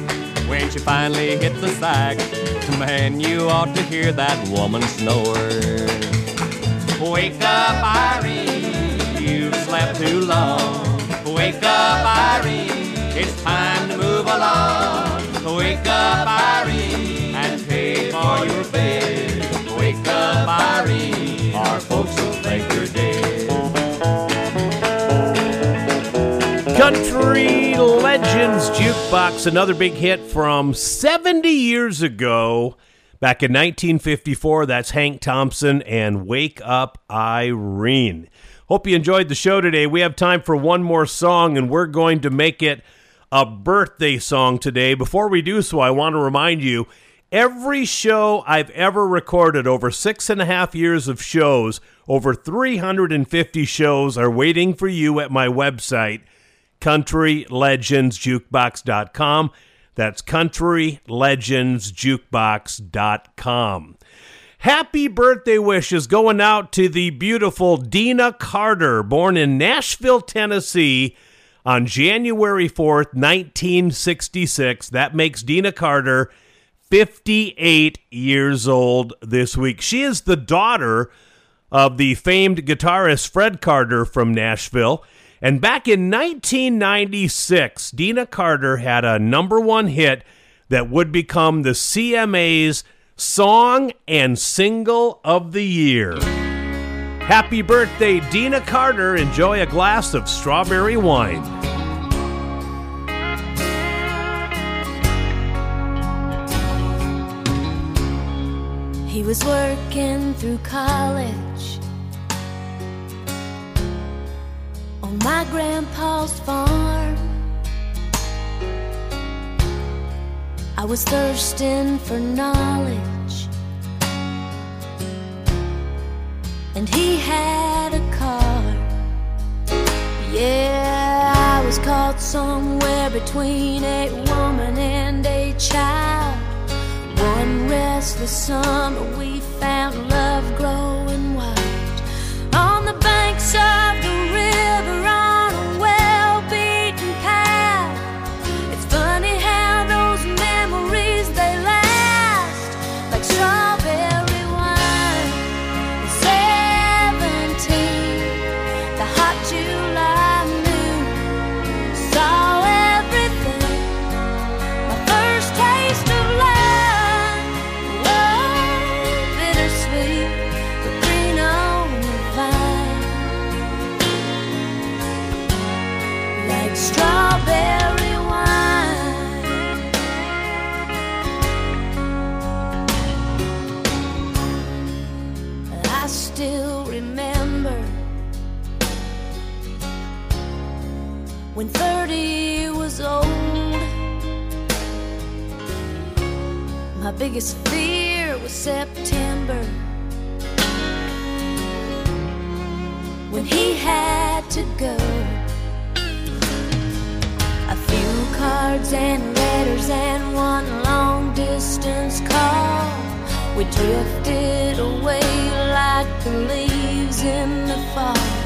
when she finally hit the sack. Man, you ought to hear that woman snore. Wake up, Irene, you've slept too long. Wake up, Irene, it's time to move along. Wake up, Irene, and pay for your bed. Wake up, Irene, our folks will think you're dead. Country Legends Jukebox, another big hit from 70 years ago. Back in 1954, that's Hank Thompson and Wake Up Irene. Hope you enjoyed the show today. We have time for one more song, and we're going to make it a birthday song today. Before we do so, I want to remind you every show I've ever recorded over six and a half years of shows, over 350 shows, are waiting for you at my website countrylegendsjukebox.com. That's countrylegendsjukebox.com. Happy birthday wishes going out to the beautiful Deana Carter, born in Nashville, Tennessee on January 4th, 1966. That makes Deana Carter 58 years old this week. She is the daughter of the famed guitarist Fred Carter from Nashville. And back in 1996, Deana Carter had a number one hit that would become the CMA's Song and Single of the Year. Happy birthday, Deana Carter. Enjoy a glass of strawberry wine. He was working through college my grandpa's farm. I was thirsting for knowledge, and he had a car. Yeah, I was caught somewhere between a woman and a child. One restless summer, we found love growing wild on the banks of the river when 30 was old. My biggest fear was September when he had to go. A few cards and letters and one long distance call. We drifted away like the leaves in the fall.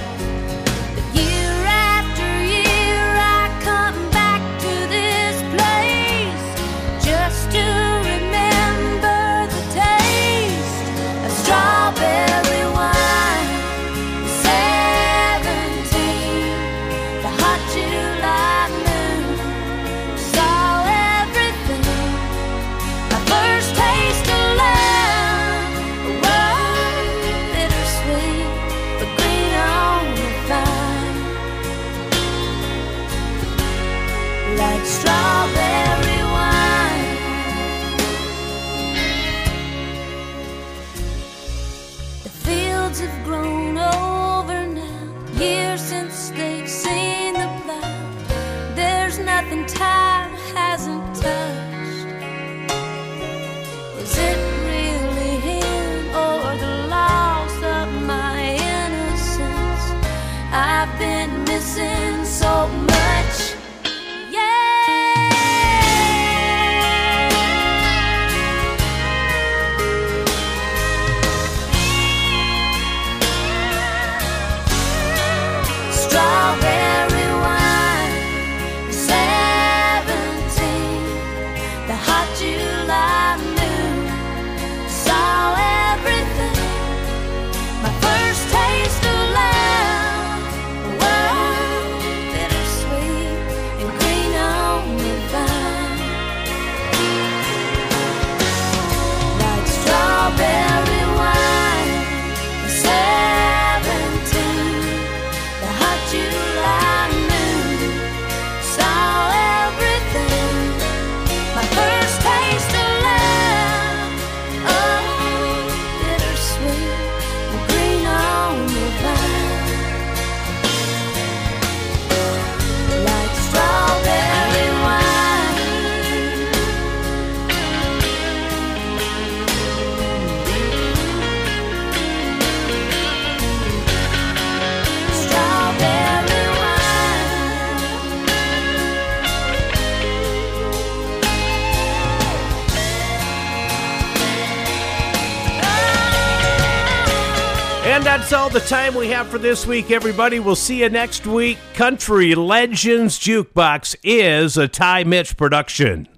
That's all the time we have for this week, everybody. We'll see you next week. Country Legends Jukebox is a Ty Mitch production.